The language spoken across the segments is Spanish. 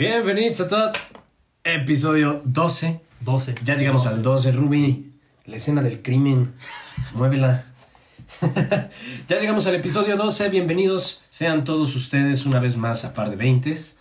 Bienvenidos a todos. Episodio 12. 12. Ya llegamos 12. al 12, Ruby. La escena del crimen. Muévela. ya llegamos al episodio 12. Bienvenidos sean todos ustedes una vez más a Par de Veintes.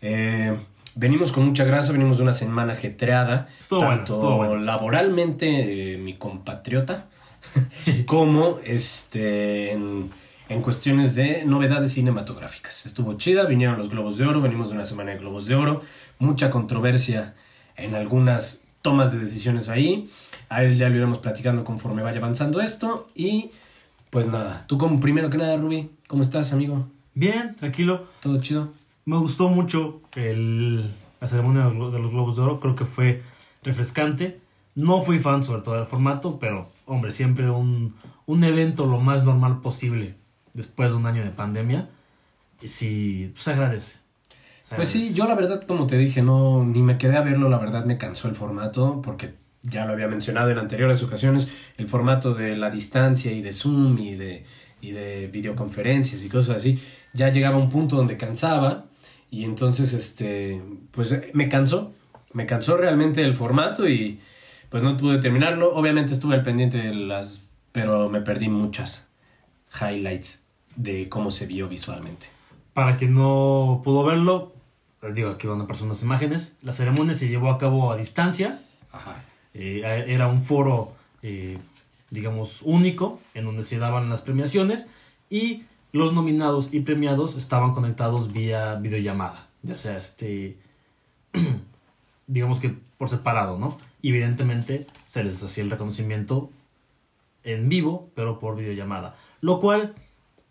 Eh, venimos con mucha grasa, venimos de una semana ajetreada. Estuvo bueno, tanto bueno. laboralmente, eh, mi compatriota, como este, en, en cuestiones de novedades cinematográficas. Estuvo chida, vinieron los Globos de Oro, venimos de una semana de Globos de Oro, mucha controversia en algunas tomas de decisiones ahí. A él ya lo iremos platicando conforme vaya avanzando esto. Y pues nada, tú como primero que nada, Ruby, ¿cómo estás, amigo? Bien, tranquilo. ¿Todo chido? Me gustó mucho el, la ceremonia de los, Glo- de los Globos de Oro. Creo que fue refrescante. No fui fan sobre todo del formato, pero hombre, siempre un, un evento lo más normal posible después de un año de pandemia. Y sí, pues se agradece. Se Pues sí, yo la verdad, como te dije, no, ni me quedé a verlo, la verdad me cansó el formato, porque ya lo había mencionado en anteriores ocasiones, el formato de la distancia y de Zoom y de, y de videoconferencias y cosas así, ya llegaba a un punto donde cansaba y entonces, este, pues eh, me cansó, me cansó realmente el formato y pues no pude terminarlo, obviamente estuve al pendiente de las, pero me perdí muchas highlights de cómo se vio visualmente. Para quien no pudo verlo, les digo, aquí van a aparecer unas imágenes. La ceremonia se llevó a cabo a distancia. Ajá. Eh, era un foro, eh, digamos, único, en donde se daban las premiaciones y los nominados y premiados estaban conectados vía videollamada, ya sea este, digamos que por separado, ¿no? Evidentemente se les hacía el reconocimiento en vivo, pero por videollamada, lo cual,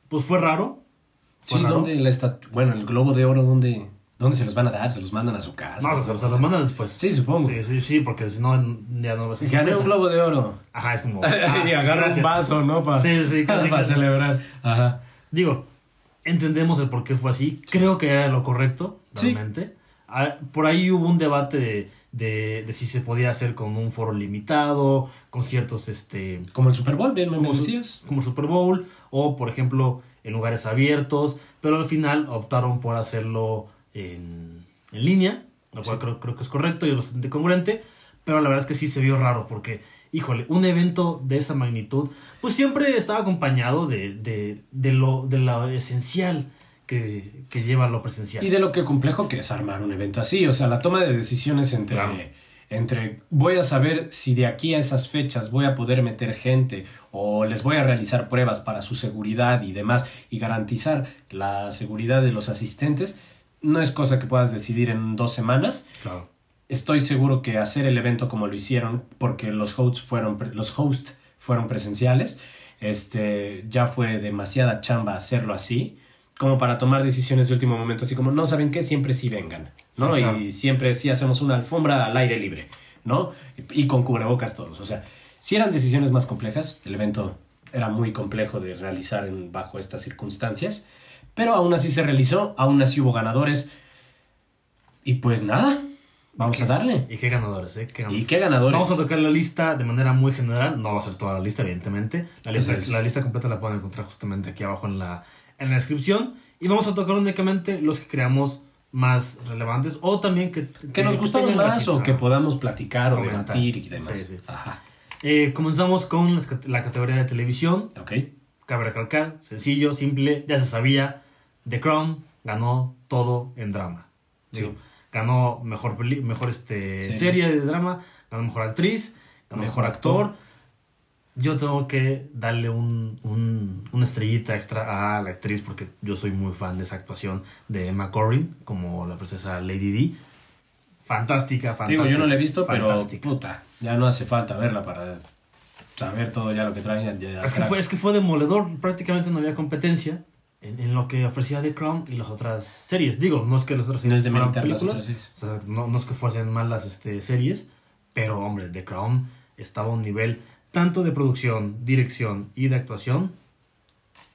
pues fue raro. Fue Sí, raro. ¿dónde la estatu- Bueno, el globo de oro, ¿dónde, ¿dónde se los van a dar? ¿Se los mandan a su casa? No, o sea, se los mandan después. Sí, supongo. Sí, sí, sí, porque si no, ya no va a Gané un globo de oro. Ajá, es como. y ah, agarra un vaso, ¿no? Para Sí, sí, casi, casi. celebrar. Ajá. Digo, entendemos el por qué fue así. Creo que era lo correcto, realmente. Ah, Por ahí hubo un debate de, de, de si se podía hacer con un foro limitado, con ciertos, este, Como el Super Bowl, bien me como, decías. como Super Bowl, o por ejemplo, en lugares abiertos, pero al final optaron por hacerlo en, en línea, lo cual Sí. creo, creo que es correcto y es bastante congruente, pero la verdad es que sí se vio raro, porque, híjole, un evento de esa magnitud, pues siempre estaba acompañado de, de, de lo, de lo esencial que, que lleva lo presencial. Y de lo que complejo que es armar un evento así. O sea, la toma de decisiones entre, Claro. entre voy a saber si de aquí a esas fechas voy a poder meter gente o les voy a realizar pruebas para su seguridad y demás y garantizar la seguridad de los asistentes. No es cosa que puedas decidir en dos semanas. Claro. Estoy seguro que hacer el evento como lo hicieron, porque los hosts fueron, los hosts fueron presenciales, este, ya fue demasiada chamba hacerlo así, como para tomar decisiones de último momento, así como, no, ¿saben qué? Siempre sí vengan, ¿no? Sí, claro. Y siempre sí hacemos una alfombra al aire libre, ¿no? Y con cubrebocas todos, o sea, si eran decisiones más complejas, el evento era muy complejo de realizar en- bajo estas circunstancias, pero aún así se realizó, aún así hubo ganadores, y pues nada, vamos a darle. ¿Y qué ganadores, eh? ¿Qué ganadores? ¿Y qué ganadores? Vamos a tocar la lista de manera muy general. No va a ser toda la lista, evidentemente. La lista, la lista completa la pueden encontrar justamente aquí abajo en la, en la descripción. Y vamos a tocar únicamente los que creamos más relevantes o también que, que nos gustaron más o que podamos platicar o debatir y demás. Sí, sí. Ajá. Eh, comenzamos con cate- la categoría de televisión. Ok. Cabe recalcar, sencillo, simple, ya se sabía. The Crown ganó todo en drama. Sí. Digo, ganó mejor, peli- mejor este, Serie. de drama, ganó mejor actriz, ganó Mejor mejor, actor. Yo tengo que darle un, un- una estrellita extra a la actriz porque yo soy muy fan de esa actuación de Emma Corrin como la princesa Lady Di. Fantástica, fantástica. Digo, yo no la he visto, pero puta, ya no hace falta verla para saber todo ya lo que traen. ya Es que, fue, es que fue demoledor, prácticamente no había competencia en, en lo que ofrecía The Crown y las otras series. Digo, no es que las otras No es series de fueran meditar las películas, otras series. o sea, no, no es que fuesen malas este, series, pero hombre, The Crown estaba a un nivel tanto de producción, dirección y de actuación.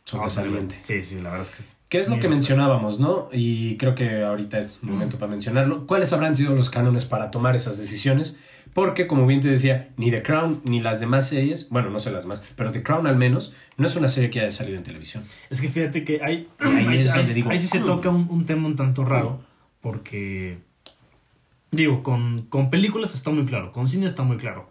Sobresaliente. Sí, sí, la verdad es que... ¿Qué es lo que mencionábamos, no? Y creo que ahorita es momento para mencionarlo. ¿Cuáles habrán sido los cánones para tomar esas decisiones? Porque, como bien te decía, ni The Crown ni las demás series, bueno, no sé las más, pero The Crown al menos, no es una serie que haya salido en televisión. Es que fíjate que hay, ahí ahí, es ahí- donde digo, ahí sí se "Hmm". toca un, un tema un tanto raro, Porque, digo, con, con películas está muy claro, con cine está muy claro.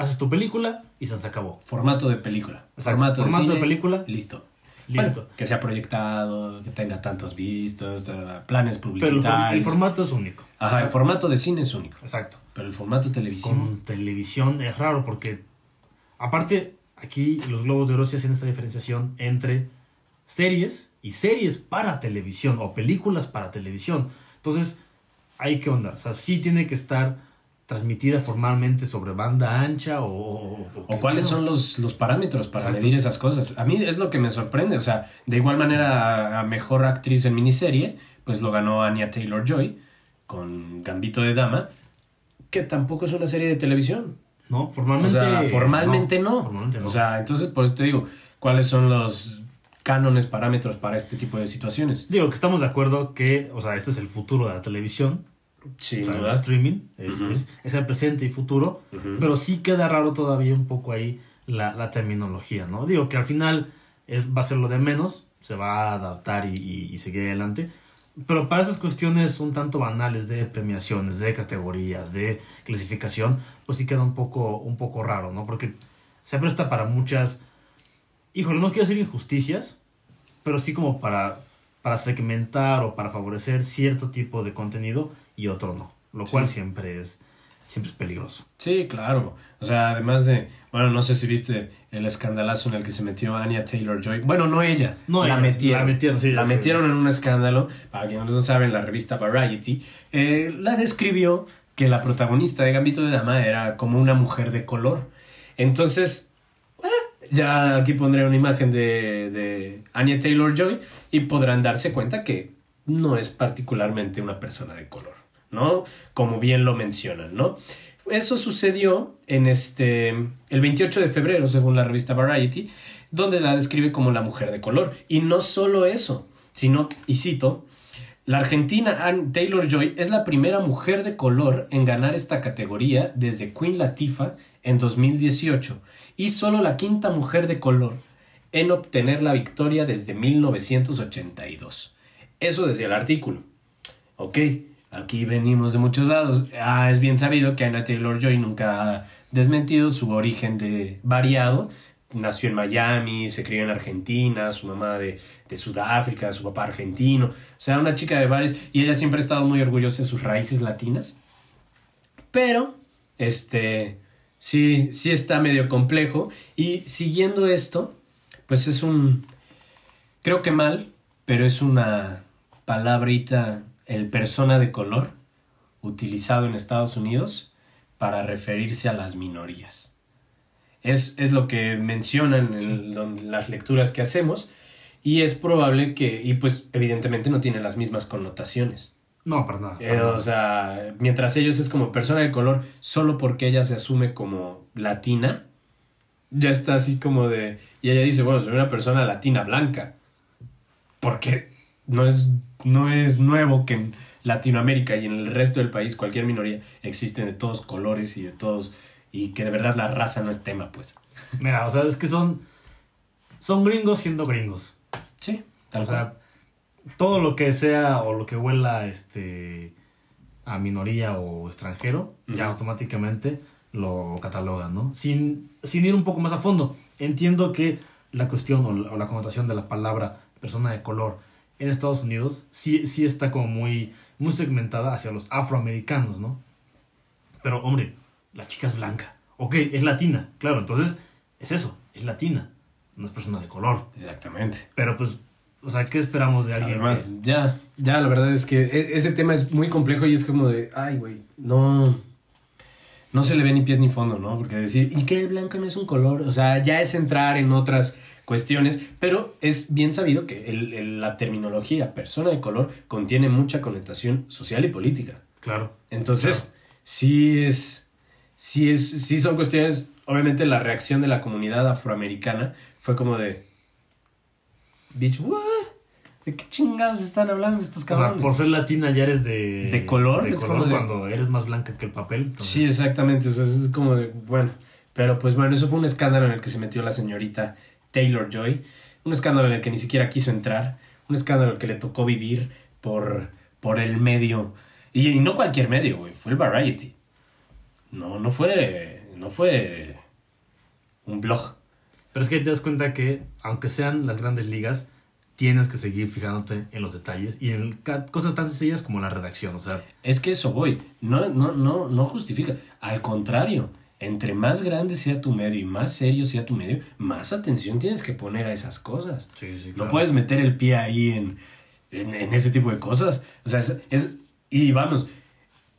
Haces tu película y se acabó. Formato de película. Exacto, Formato, formato de, de cine, película. Listo. Listo. Bueno, que sea proyectado, que tenga tantos vistos, planes publicitarios. el formato es único. Ajá, el formato de cine es único. Exacto. Pero el formato televisivo. Con televisión es raro porque, aparte, aquí los Globos de Oro sí hacen esta diferenciación entre series y series para televisión o películas para televisión. Entonces, ¿hay qué onda? O sea, sí tiene que estar transmitida formalmente sobre banda ancha o... O, ¿O cuáles son los, los parámetros para Exacto. medir esas cosas? A mí es lo que me sorprende. O sea, de igual manera, a, a mejor actriz en miniserie, pues lo ganó Anya Taylor Joy con Gambito de Dama, que tampoco es una serie de televisión. No, O formalmente... sea, formalmente no. Formalmente no. O sea, entonces, por eso te digo, ¿cuáles son los cánones, parámetros para este tipo de situaciones? Digo que estamos de acuerdo que, o sea, este es el futuro de la televisión. Sin o sea, duda. streaming es, Ujú. es- es el presente y futuro. Ujú. Pero sí queda raro todavía un poco ahí la, la terminología, ¿no? Digo que al final es, va a ser lo de menos, se va a adaptar y, y- y seguir adelante. Pero para esas cuestiones un tanto banales de premiaciones, de categorías, de clasificación, pues sí queda un poco, un poco raro, ¿no? Porque se presta para muchas, híjole, no quiero decir injusticias, pero sí como para, para segmentar o para favorecer cierto tipo de contenido y otro no. Lo Sí. cual siempre es, siempre es peligroso. Sí, claro. O sea, además de, bueno, no sé si viste el escandalazo en el que se metió Anya Taylor Joy. Bueno, no ella, No, la ella, metieron. la metieron, sí, La metieron en un escándalo. Para quienes no saben, la revista Variety eh, la describió que la protagonista de Gambito de Dama era como una mujer de color. Entonces, eh, ya aquí pondré una imagen de, de Anya Taylor Joy y podrán darse cuenta que no es particularmente una persona de color, ¿no? Como bien lo mencionan, ¿no? Eso sucedió en este el 28 de febrero, según la revista Variety, donde la describe como la mujer de color. Y no solo eso, sino, y cito, la argentina Ann Taylor Joy es la primera mujer de color en ganar esta categoría desde Queen Latifah en 2018 y solo la quinta mujer de color en obtener la victoria desde 1982. Eso decía el artículo. Ok, aquí venimos de muchos lados. Ah, es bien sabido que Anna Taylor Joy nunca ha desmentido su origen de variado. Nació en Miami, se crió en Argentina, su mamá de, de Sudáfrica, su papá argentino. O sea, una chica de bares y ella siempre ha estado muy orgullosa de sus raíces latinas. Pero, este, sí, sí está medio complejo. Y siguiendo esto, pues es un, creo que mal, pero es una palabrita, el persona de color, utilizado en Estados Unidos para referirse a las minorías. Es, es lo que mencionan en las lecturas que hacemos y es probable que, y pues evidentemente no tiene las mismas connotaciones. No, para nada. Eh, para o sea, mientras ellos es como persona de color, solo porque ella se asume como latina, ya está así como de... Y ella dice, bueno, soy una persona latina blanca. Porque no es, no es nuevo que en Latinoamérica y en el resto del país cualquier minoría existen de todos colores y de todos... Y que de verdad la raza no es tema, pues. Mira, o sea, es que son, son gringos siendo gringos. Sí, tal O sea, todo lo que sea o lo que huela este, a minoría o extranjero, ya automáticamente lo catalogan, ¿no? Sin, sin ir un poco más a fondo. Entiendo que la cuestión o la, o la connotación de la palabra persona de color en Estados Unidos sí, sí está como muy, muy segmentada hacia los afroamericanos, ¿no? Pero, hombre, la chica es blanca. Ok, es latina, claro, entonces es eso, es latina, no es persona de color. Exactamente. Pero pues, o sea, ¿qué esperamos de alguien? Además, ya, ya, la verdad es que e- ese tema es muy complejo y es como de, ay, güey, no, no se le ve ni pies ni fondo, ¿no? Porque decir, ¿y que el blanco no es un color? O sea, ya es entrar en otras cuestiones, pero es bien sabido que el- el- la terminología persona de color contiene mucha connotación social y política. Claro. Entonces, sí es, sí es, sí son cuestiones, obviamente la reacción de la comunidad afroamericana fue como de, bitch, what? ¿De qué chingados están hablando estos O sea, cabrones? por ser latina ya eres de... ¿De color? De Es color como de- cuando eres más blanca que el papel. entonces- Sí, exactamente, es como de, bueno, pero pues bueno, eso fue un escándalo en el que se metió la señorita Taylor Joy, un escándalo en el que ni siquiera quiso entrar, un escándalo que le tocó vivir por, por el medio. Y, y no cualquier medio, güey, fue el Variety. No, no fue, no fue un blog. Pero es que te das cuenta que, aunque sean las grandes ligas, tienes que seguir fijándote en los detalles y en cosas tan sencillas como la redacción. O sea, Es que eso voy. No, no, no, no justifica. Al contrario, entre más grande sea tu medio y más serio sea tu medio, más atención tienes que poner a esas cosas. sí, sí, No puedes meter el pie ahí en, en, en ese tipo de cosas. O sea, es, es- Y vamos,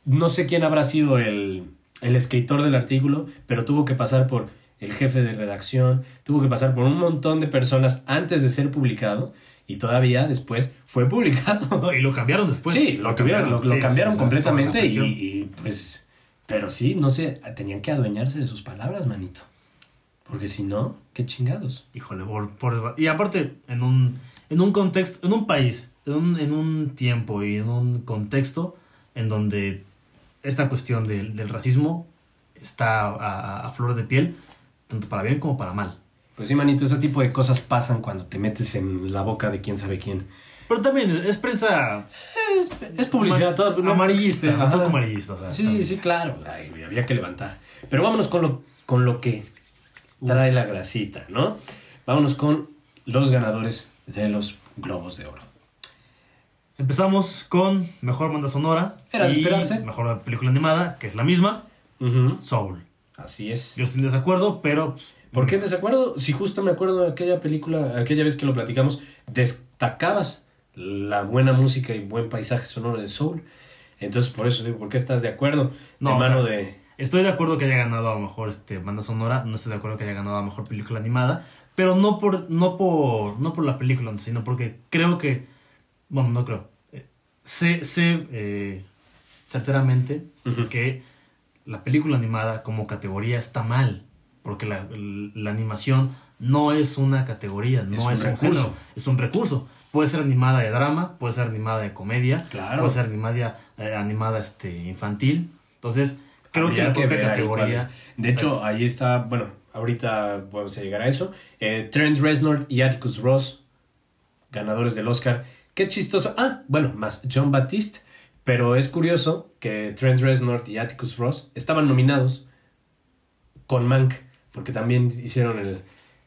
no sé quién habrá sido el, el escritor del artículo, pero tuvo que pasar por el jefe de redacción, tuvo que pasar por un montón de personas antes de ser publicado y todavía después fue publicado. No, y lo cambiaron después. sí, lo, lo, lo Sí, cambiaron sí, o sea, completamente y, pues... Pero sí, no sé, tenían que adueñarse de sus palabras, manito. Porque si no, qué chingados. Híjole, por, por- y aparte, en un, en un contexto, en un país, en un, en un tiempo y en un contexto en donde esta cuestión del, del racismo está a, a flor de piel, tanto para bien como para mal. Pues sí, manito, ese tipo de cosas pasan cuando te metes en la boca de quién sabe quién. Pero también es prensa Es, es publicidad, ama- todo, no amarillista, amarillista. o sea, Sí, también. sí, claro. Ay, había que levantar. Pero vámonos con lo, con lo que trae la grasita, ¿no? Vámonos con los ganadores de los Globos de Oro. Empezamos con Mejor Banda Sonora. Era de y esperarse. Mejor Película Animada, que es la misma, Soul. Así es. Yo estoy en desacuerdo, pero... ¿Por qué en desacuerdo? Si justo me acuerdo de aquella película, aquella vez que lo platicamos, destacabas la buena música y buen paisaje sonoro de Soul. Entonces, por eso digo, ¿por qué estás de acuerdo? No, de o mano sea, de... Estoy de acuerdo que haya ganado a lo mejor este, banda sonora, no estoy de acuerdo que haya ganado a lo mejor película animada, pero no por, no por, no por la película, sino porque creo que, bueno, no creo, eh, sé, sé eh, certeramente que la película animada como categoría está mal, porque la, la animación no es una categoría, no Es es, un un, recurso. género, es un recurso. Puede ser animada de drama, puede ser animada de comedia, Claro. puede ser animada, eh, animada este, infantil. Entonces, creo Habría que la propia categoría. De hecho, ahí está, bueno, ahorita vamos a llegar a eso. Eh, Trent Reznor y Atticus Ross, ganadores del Oscar. Qué chistoso. Ah, bueno, más John Baptiste. Pero es curioso que Trent Reznor y Atticus Ross estaban nominados con Mank, porque también hicieron el,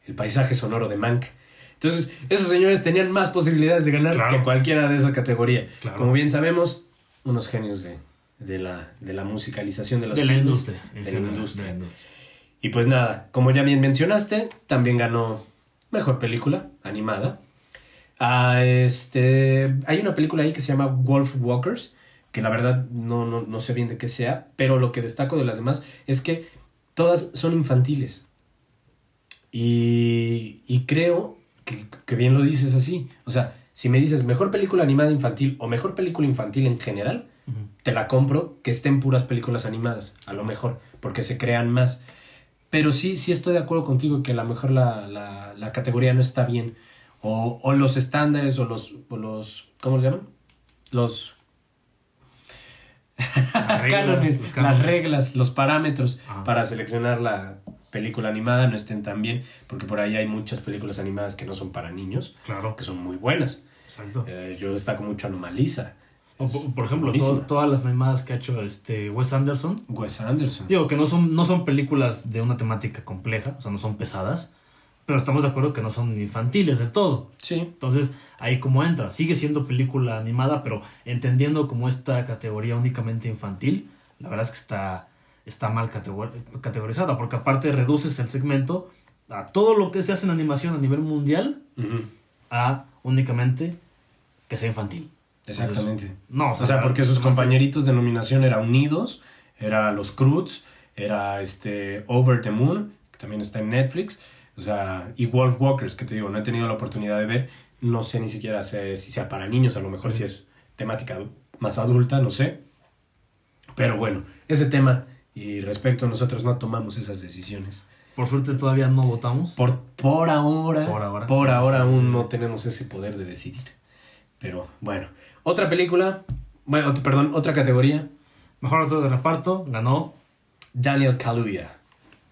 el paisaje sonoro de Mank. Entonces, esos señores tenían más posibilidades de ganar Claro. que cualquiera de esa categoría. Claro. Como bien sabemos, unos genios de, de, la, de la musicalización de los de la industria. de la general, industria. de la industria. Y pues nada, como ya bien mencionaste, también ganó mejor película animada. Ah, este, hay una película ahí que se llama Wolf Walkers, que la verdad no, no, no sé bien de qué sea, pero lo que destaco de las demás es que todas son infantiles. Y, y creo que, que bien lo dices así. O sea, si me dices mejor película animada infantil o mejor película infantil en general, te la compro que estén puras películas animadas, a lo mejor, porque se crean más. Pero sí, sí estoy de acuerdo contigo que a lo mejor la, la, la categoría no está bien. O, o los estándares o los, o los. ¿Cómo se llaman? Los Las reglas, cánones, los cánones. las reglas, los parámetros Ajá. para seleccionar la película animada no estén tan bien, porque por ahí hay muchas películas animadas que no son para niños, Claro, que son muy buenas. exacto. Eh, yo destaco mucho Anomalisa. O por, por ejemplo, todas las animadas que ha hecho este Wes Anderson. Wes Anderson. Digo que no son, no son películas de una temática compleja, o sea, no son pesadas, pero estamos de acuerdo que no son infantiles del todo. Sí, Entonces, ahí como entra, sigue siendo película animada, pero entendiendo como esta categoría únicamente infantil, la verdad es que está, está mal categor- categorizada, porque aparte reduces el segmento a todo lo que se hace en animación a nivel mundial a únicamente que sea infantil. exactamente. No, O sea, porque sus no sé. compañeritos de nominación eran Unidos, era Los Croods, era este Over the Moon, que también está en Netflix, o sea, y Wolf Walkers, que te digo, no he tenido la oportunidad de ver, no sé ni siquiera sé si sea para niños, a lo mejor si es temática más adulta, no sé. Pero bueno, ese tema y respecto a nosotros no tomamos esas decisiones. Por suerte todavía no votamos. Por, por ahora, Por ahora. por Sí, ahora sí, aún sí. no tenemos ese poder de decidir. Pero bueno, otra película, bueno, perdón, otra categoría, Mejor actor de reparto ganó Daniel Kaluuya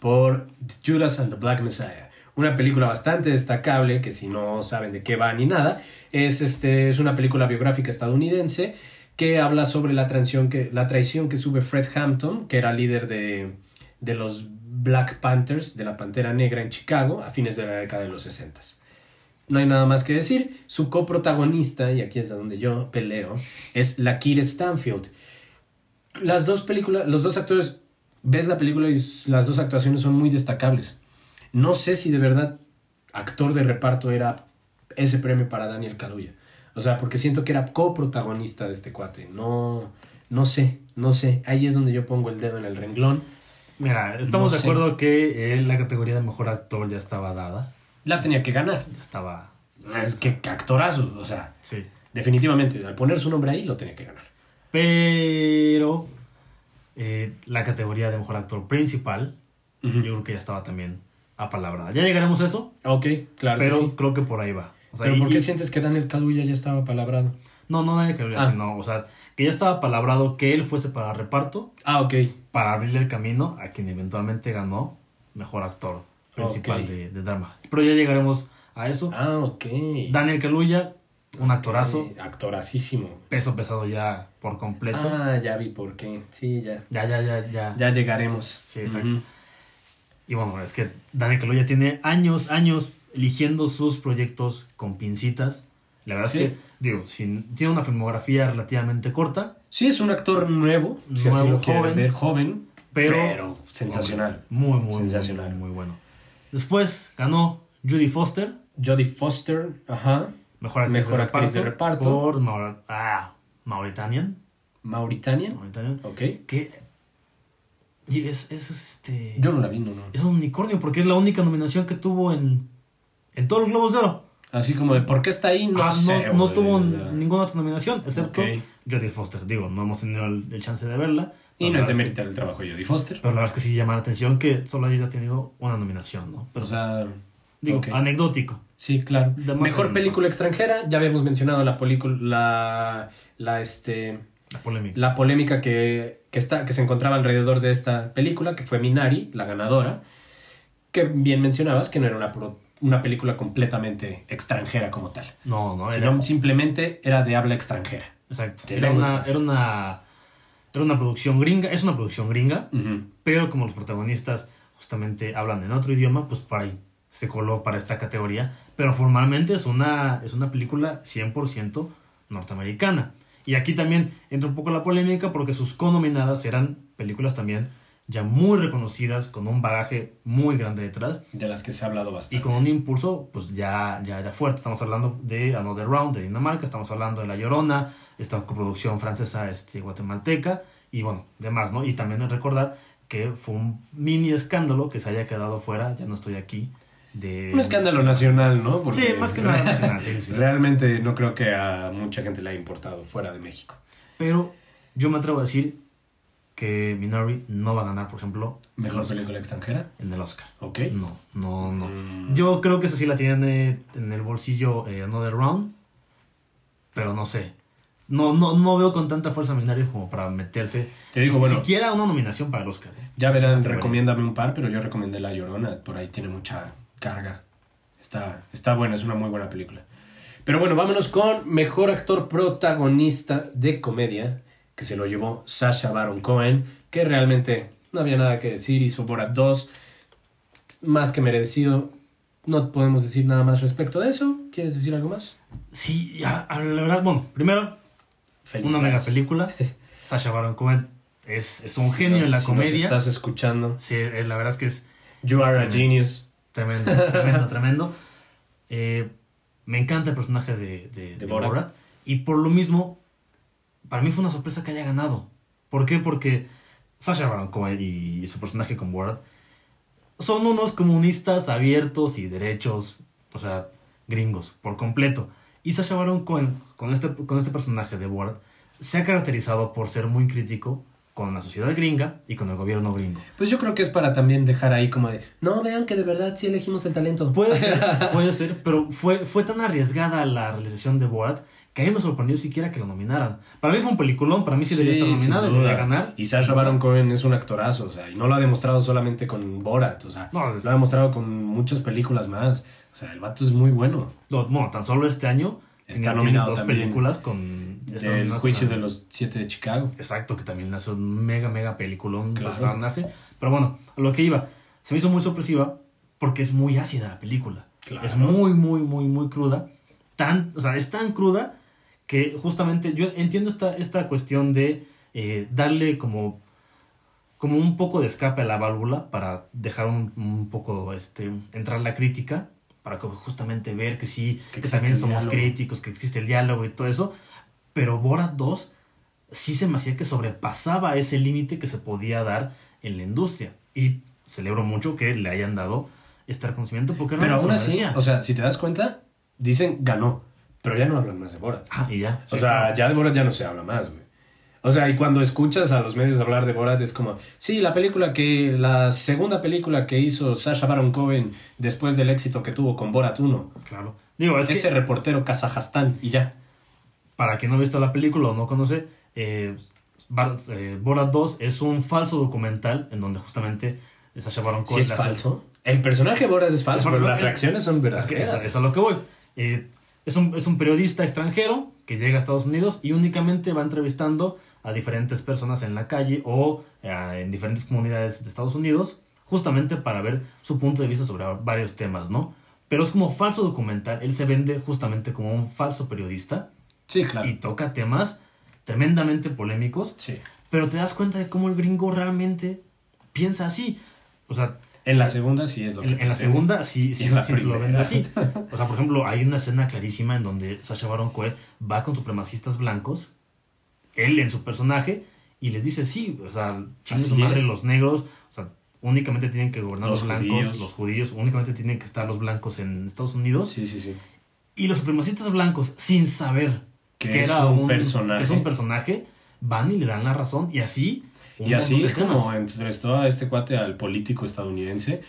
por Judas and the Black Messiah. Una película bastante destacable que si no saben de qué va ni nada, es, este, es una película biográfica estadounidense que habla sobre la traición que, la traición que sube Fred Hampton, que era líder de, de los Black Panthers, de la Pantera Negra en Chicago, a fines de la década de los 60. No hay nada más que decir. Su coprotagonista, y aquí es de donde yo peleo, es la Kira Stanfield. Las dos películas, los dos actores, ves la película y las dos actuaciones son muy destacables. No sé si de verdad actor de reparto era ese premio para Daniel Kaluuya. O sea, porque siento que era coprotagonista de este cuate. No, no sé, no sé. Ahí es donde yo pongo el dedo en el renglón. Mira, estamos No de sé. acuerdo que eh, la categoría de mejor actor ya estaba dada. La tenía que ganar. Ya estaba. Es que actorazo. O sea, Sí. definitivamente, al poner su nombre ahí, lo tenía que ganar. Pero eh, la categoría de mejor actor principal, yo creo que ya estaba también apalabrada. Ya llegaremos a eso, Ok, claro. que pero sí. creo que por ahí va. O sea, Pero y- ¿por qué y- sientes que Daniel Kaluuya ya estaba palabrado? No, no nadie que Ah. sino, o sea, que ya estaba palabrado que él fuese para reparto, Ah, ok. para abrirle el camino a quien eventualmente ganó mejor actor principal de, de drama. Pero ya llegaremos a eso. Ah, ok. Daniel Kaluuya, un actorazo, Ok, Actoracísimo. peso pesado ya por completo. Ah, ya vi por qué. Sí, ya. Ya, ya, ya, ya. Ya llegaremos. Sí, exacto. Y bueno, es que Daniel Kaluuya tiene años, años eligiendo sus proyectos con pincitas. La verdad Sí. es que, digo, tiene una filmografía relativamente corta, Sí, es un actor nuevo, si así Nuevo, lo quieren joven. ver, joven, pero, pero, sensacional. Muy, muy, Sensacional. Muy, muy bueno. Después ganó Judy Foster, Jodie Foster, ajá. mejor actriz, Mejor de, actriz reparto, de reparto. por ah, Mauritanian. Mauritanian. Mauritanian. Ok. Que es, es este. Yo no la vi, no, no. Es un unicornio porque es la única nominación que tuvo en, en todos los Globos de Oro. Así como de, ¿por qué está ahí? No Ah, sé. no, no tuvo ninguna otra nominación, excepto Ok. Jodie Foster. Digo, no hemos tenido el, el chance de verla. Y no es de meritar el trabajo de Jodie Foster. Pero la verdad es que sí llama la atención que solo haya tenido una nominación, ¿no? Pero, o sea, digo, ok. anecdótico. Sí, claro. Mejor película extranjera, ya habíamos mencionado la película, la, la, este, La polémica. la polémica que, que, está, que se encontraba alrededor de esta película, que fue Minari, la ganadora, que bien mencionabas que no era una, pro- una película completamente extranjera como tal, No, no, era. sino simplemente era de habla extranjera. Exacto. Era una, extranjera. era una. Era una producción gringa. Es una producción gringa. Pero como los protagonistas justamente hablan en otro idioma, pues para ahí se coló para esta categoría. Pero formalmente es una, es una película 100% norteamericana. Y aquí también entra un poco la polémica porque sus conominadas eran películas también ya muy reconocidas, con un bagaje muy grande detrás De las que se ha hablado y bastante. con un impulso pues ya, ya, ya fuerte. Estamos hablando de Another Round de Dinamarca, estamos hablando de La Llorona, esta coproducción francesa este, guatemalteca y bueno, demás, ¿no? Y también recordar que fue un mini escándalo que se haya quedado fuera, ya no estoy aquí, de... Un escándalo nacional, ¿no? Sí, más que nada nacional, sí, sí. Realmente no creo que a mucha gente le haya importado fuera de México. Pero yo me atrevo a decir que Minari no va a ganar, por ejemplo, Mejor película extranjera. en el Oscar. Ok. No, no, no. Mm. Yo creo que esa sí la tiene en el bolsillo eh, Another Round. Pero no sé. No, no, no veo con tanta fuerza a Minari como para meterse. Te digo, si- bueno. siquiera una nominación para el Oscar. eh. Ya verán, recomiéndame un par, pero yo recomendé La Llorona. Por ahí tiene mucha carga. Está, está buena, es una muy buena película. Pero bueno, vámonos con Mejor Actor Protagonista de Comedia, que se lo llevó Sasha Baron Cohen, que realmente no había nada que decir, hizo Borat 2, más que merecido. No podemos decir nada más respecto de eso. ¿Quieres decir algo más? Sí, ya, la verdad, bueno, primero, una mega película. Sasha Baron Cohen es, es un Si genio no- en la si nos comedia. estás escuchando. Sí, es- la verdad es que es You are a genius. Tremendo, tremendo, tremendo. Eh, me encanta el personaje de, de, de Borat. Borat. Y por lo mismo, para mí fue una sorpresa que haya ganado. ¿Por qué? Porque Sasha Baron Cohen y su personaje con Borat son unos comunistas abiertos y derechos, o sea, gringos, por completo. Y Sasha Baron Cohen, con este, con este personaje de Borat, se ha caracterizado por ser muy crítico con la sociedad gringa y con el gobierno gringo. Pues yo creo que es para también dejar ahí como de, no, vean que de verdad sí elegimos el talento. Puede ser, puede ser, pero fue, fue tan arriesgada la realización de Borat que a mí me sorprendió siquiera que lo nominaran. Para mí fue un peliculón, para mí sí, debía estar nominado debía ganar. Y Sasha Baron Cohen es un actorazo, o sea, y no lo ha demostrado solamente con Borat, o sea, No, lo ha demostrado con muchas películas más. O sea, el vato es muy bueno. No, bueno, tan solo este año Está nominado dos también películas con... nominado juicio con- de los siete de Chicago. Exacto, que también hace un mega, mega peliculón Claro. personaje. Pero bueno, a lo que iba. Se me hizo muy sorpresiva porque es muy ácida la película. Claro. Es muy, muy, muy, muy cruda. Tan, o sea, es tan cruda que justamente yo entiendo esta, esta cuestión de eh, darle como, como un poco de escape a la válvula para dejar un, un poco este, entrar la crítica, para que justamente ver que sí, Que también somos diálogo. críticos, que existe el diálogo y todo eso. Pero Borat 2 sí se me hacía que sobrepasaba ese límite que se podía dar en la industria. Y celebro mucho que le hayan dado este reconocimiento porque Pero aún así, o sea, si te das cuenta, dicen ganó, pero ya no hablan más de Borat. Ah, y ya. O sí, sea, claro. ya de Borat ya no se habla más, güey. O sea, y cuando escuchas a los medios hablar de Borat es como, sí, la película que, la segunda película que hizo Sasha Baron Cohen después del éxito que tuvo con Borat 1. Claro. Digo, es Ese que reportero Kazajstán y ya. para quien no ha visto la película o no conoce, eh, Bar- eh, Borat 2 es un falso documental en donde justamente Sasha Baron Cohen es le hace- falso. El personaje de Borat es falso, Es pero las reacciones son Es que verdaderas. eso, es lo que voy. Eh, es, un, es un periodista extranjero que llega a Estados Unidos y únicamente va entrevistando a diferentes personas en la calle o eh, en diferentes comunidades de Estados Unidos, justamente para ver su punto de vista sobre varios temas, ¿no? Pero es como falso documental, él se vende justamente como un falso periodista Sí, claro. y toca temas tremendamente polémicos, Sí. pero te das cuenta de cómo el gringo realmente piensa así. O sea, En la segunda sí es lo que... en, en la segunda sí, sí, lo vende así. O sea, por ejemplo, hay una escena clarísima en donde Sasha Baron Cohen va con supremacistas blancos, él en su personaje, y les dice, sí, o sea, chingue su madre es. los negros, o sea, únicamente tienen que gobernar los, Los blancos, judíos. los judíos, únicamente tienen que estar los blancos en Estados Unidos. Sí, sí, sí. Y los supremacistas blancos, sin saber Que era un un, personaje. que es un personaje, van y le dan la razón, y así... un Y así como entrevistó a este cuate al político estadounidense,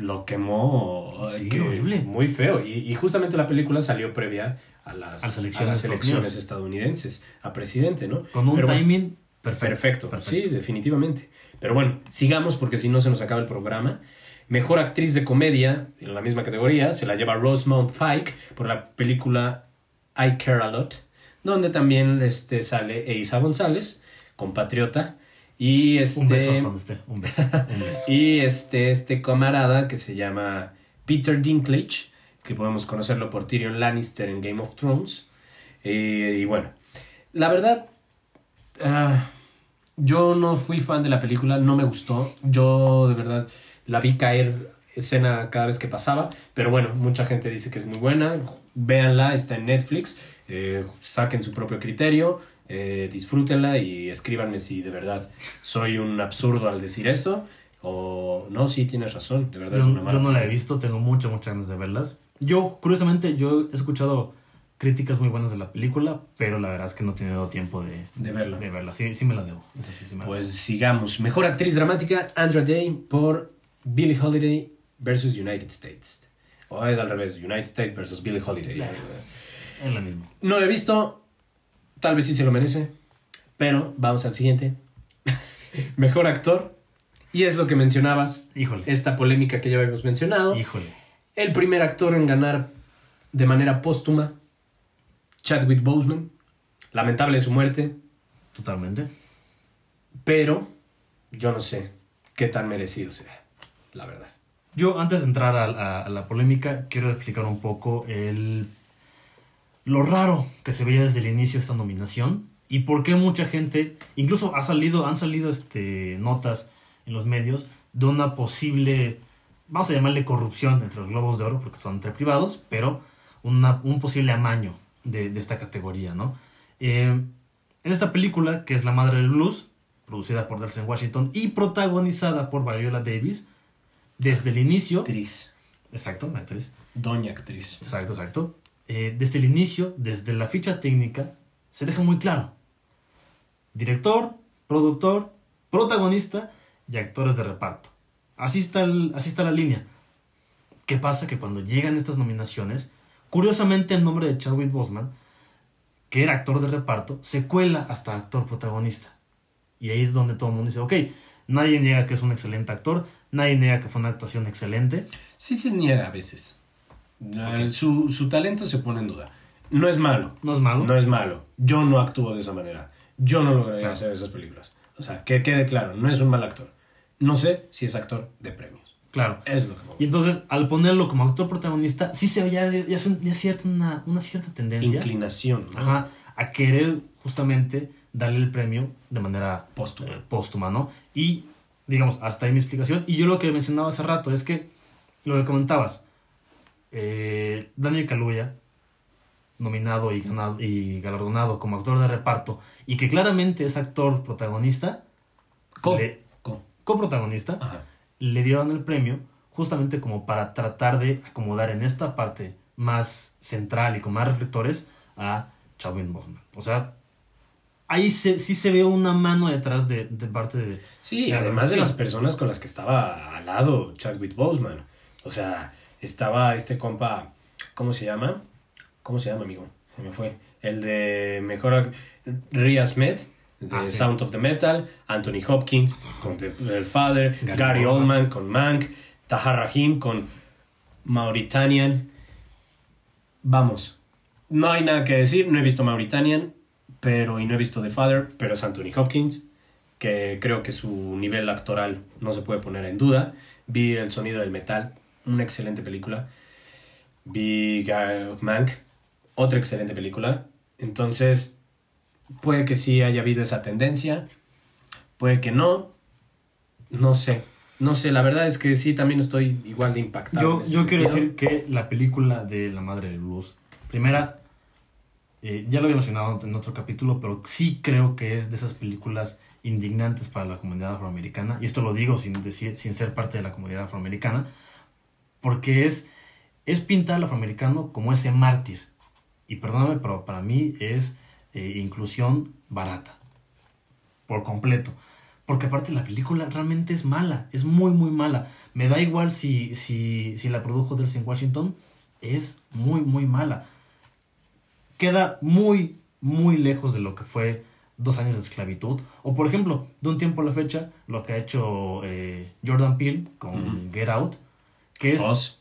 lo quemó Sí, que- horrible. muy feo. Y, y justamente la película salió previa a las, A las elecciones a las estadounidenses, a presidente, ¿no? Con un Pero timing perfecto. Perfecto, sí, definitivamente. Pero bueno, sigamos porque si no se nos acaba el programa. Mejor actriz de comedia, en la misma categoría, se la lleva Rosamund Pike por la película I Care a Lot, donde también este, sale Eiza González, compatriota, y este, Un beso hasta donde esté, un beso, un beso. y este, este camarada que se llama Peter Dinklage, que podemos conocerlo por Tyrion Lannister en Game of Thrones. Eh, y bueno, la verdad, ah, yo no fui fan de la película, no me gustó. Yo de verdad la vi caer escena cada vez que pasaba, pero bueno, mucha gente dice que es muy buena. Véanla, está en Netflix, eh, saquen su propio criterio, eh, disfrútenla y escríbanme si de verdad soy un absurdo al decir esto o no, sí tienes razón, de verdad Yo, es una yo mala no la he visto, tengo muchas, muchas ganas de verlas. Yo, curiosamente, yo he escuchado críticas muy buenas de la película, pero la verdad es que no he tenido tiempo de, de verla. de verla. Sí, sí me la debo. Eso sí, sí me la Pues sigamos. Mejor actriz dramática, Andra Day por Billie Holiday versus United States. O es al revés, United States versus Billie Holiday. debo. Es la misma. No lo he visto, tal vez sí se lo merece, pero vamos al siguiente. Mejor actor, y es lo que mencionabas, Híjole. esta polémica que ya habíamos mencionado. Híjole. El primer actor en ganar de manera póstuma, Chadwick Boseman. Lamentable su muerte, Totalmente. pero yo no sé qué tan merecido sea, la verdad. Yo, antes de entrar a, a- a la polémica, quiero explicar un poco el, lo raro que se veía desde el inicio esta nominación y por qué mucha gente, incluso ha salido, han salido este, notas en los medios de una posible, vamos a llamarle corrupción entre los globos de oro, porque son entre privados, pero una- un posible amaño de, de esta categoría, ¿no? Eh, en esta película, que es La Madre del Blues, producida por Denzel Washington y protagonizada por Viola Davis, desde el inicio, Actriz, exacto, actriz, doña actriz. exacto, exacto, eh, desde el inicio, desde la ficha técnica, se deja muy claro. Director, productor, protagonista y actores de reparto. Así está, el- así está la línea. ¿Qué pasa? Que cuando llegan estas nominaciones, curiosamente el nombre de Chadwick Boseman, que era actor de reparto, se cuela hasta actor protagonista. Y ahí es donde todo el mundo dice, ok, nadie niega que es un excelente actor, nadie niega que fue una actuación excelente. Sí se niega a veces. Eh, Su, su talento se pone en duda. no es malo. No es malo. No es malo. Yo no actúo de esa manera. Yo no lograría Claro. hacer esas películas. O sea, que quede claro, no es un mal actor. No sé si es actor de premios. Claro. Es lo que Y entonces, al ponerlo como actor protagonista, sí se veía ya, ya, ya cierta, una, una cierta tendencia Inclinación. ¿no? ajá, a querer justamente darle el premio de manera Póstuma. eh, póstuma, ¿no? Y, digamos, hasta ahí mi explicación. Y yo lo que mencionaba hace rato es que, lo que comentabas, eh, Daniel Kaluuya, nominado y, ganado, y galardonado como actor de reparto, y que claramente es actor protagonista, Co- co- coprotagonista, Ajá. le dieron el premio justamente como para tratar de acomodar en esta parte más central y con más reflectores a Chadwick Boseman. O sea, ahí se, sí se ve una mano detrás de, de parte de... Sí, además de las personas con las que estaba al lado Chadwick Boseman. O sea, estaba este compa, ¿cómo se llama? ¿Cómo se llama, amigo? Se me fue. El de mejor Ria Smith, de Ah, sí. Sound of the Metal, Anthony Hopkins con The, The Father, Gary. Oldman con Mank, Tahar Rahim con Mauritanian. Vamos, no hay nada que decir, no he visto Mauritanian, pero y no he visto The Father, pero es Anthony Hopkins, que creo que su nivel actoral no se puede poner en duda. Vi El sonido del metal, una excelente película. Vi Ga- Mank, otra excelente película. Entonces, puede que sí haya habido esa tendencia, puede que no, no sé. No sé, la verdad es que sí, también estoy igual de impactado. Yo, quiero decir que la película de La Madre del Blues, primera, eh, ya lo había mencionado en otro capítulo, pero sí creo que es de esas películas indignantes para la comunidad afroamericana, y esto lo digo sin, decir, sin ser parte de la comunidad afroamericana, porque es, es pintar al afroamericano como ese mártir, y perdóname, pero para mí es eh, inclusión barata, por completo. Porque aparte la película realmente es mala, es muy muy mala. Me da igual si, si, si la produjo Delsin Washington, es muy muy mala. Queda muy muy lejos de lo que fue dos años de esclavitud. O por ejemplo, de un tiempo a la fecha, lo que ha hecho eh, Jordan Peele con. Get Out, que es Oz.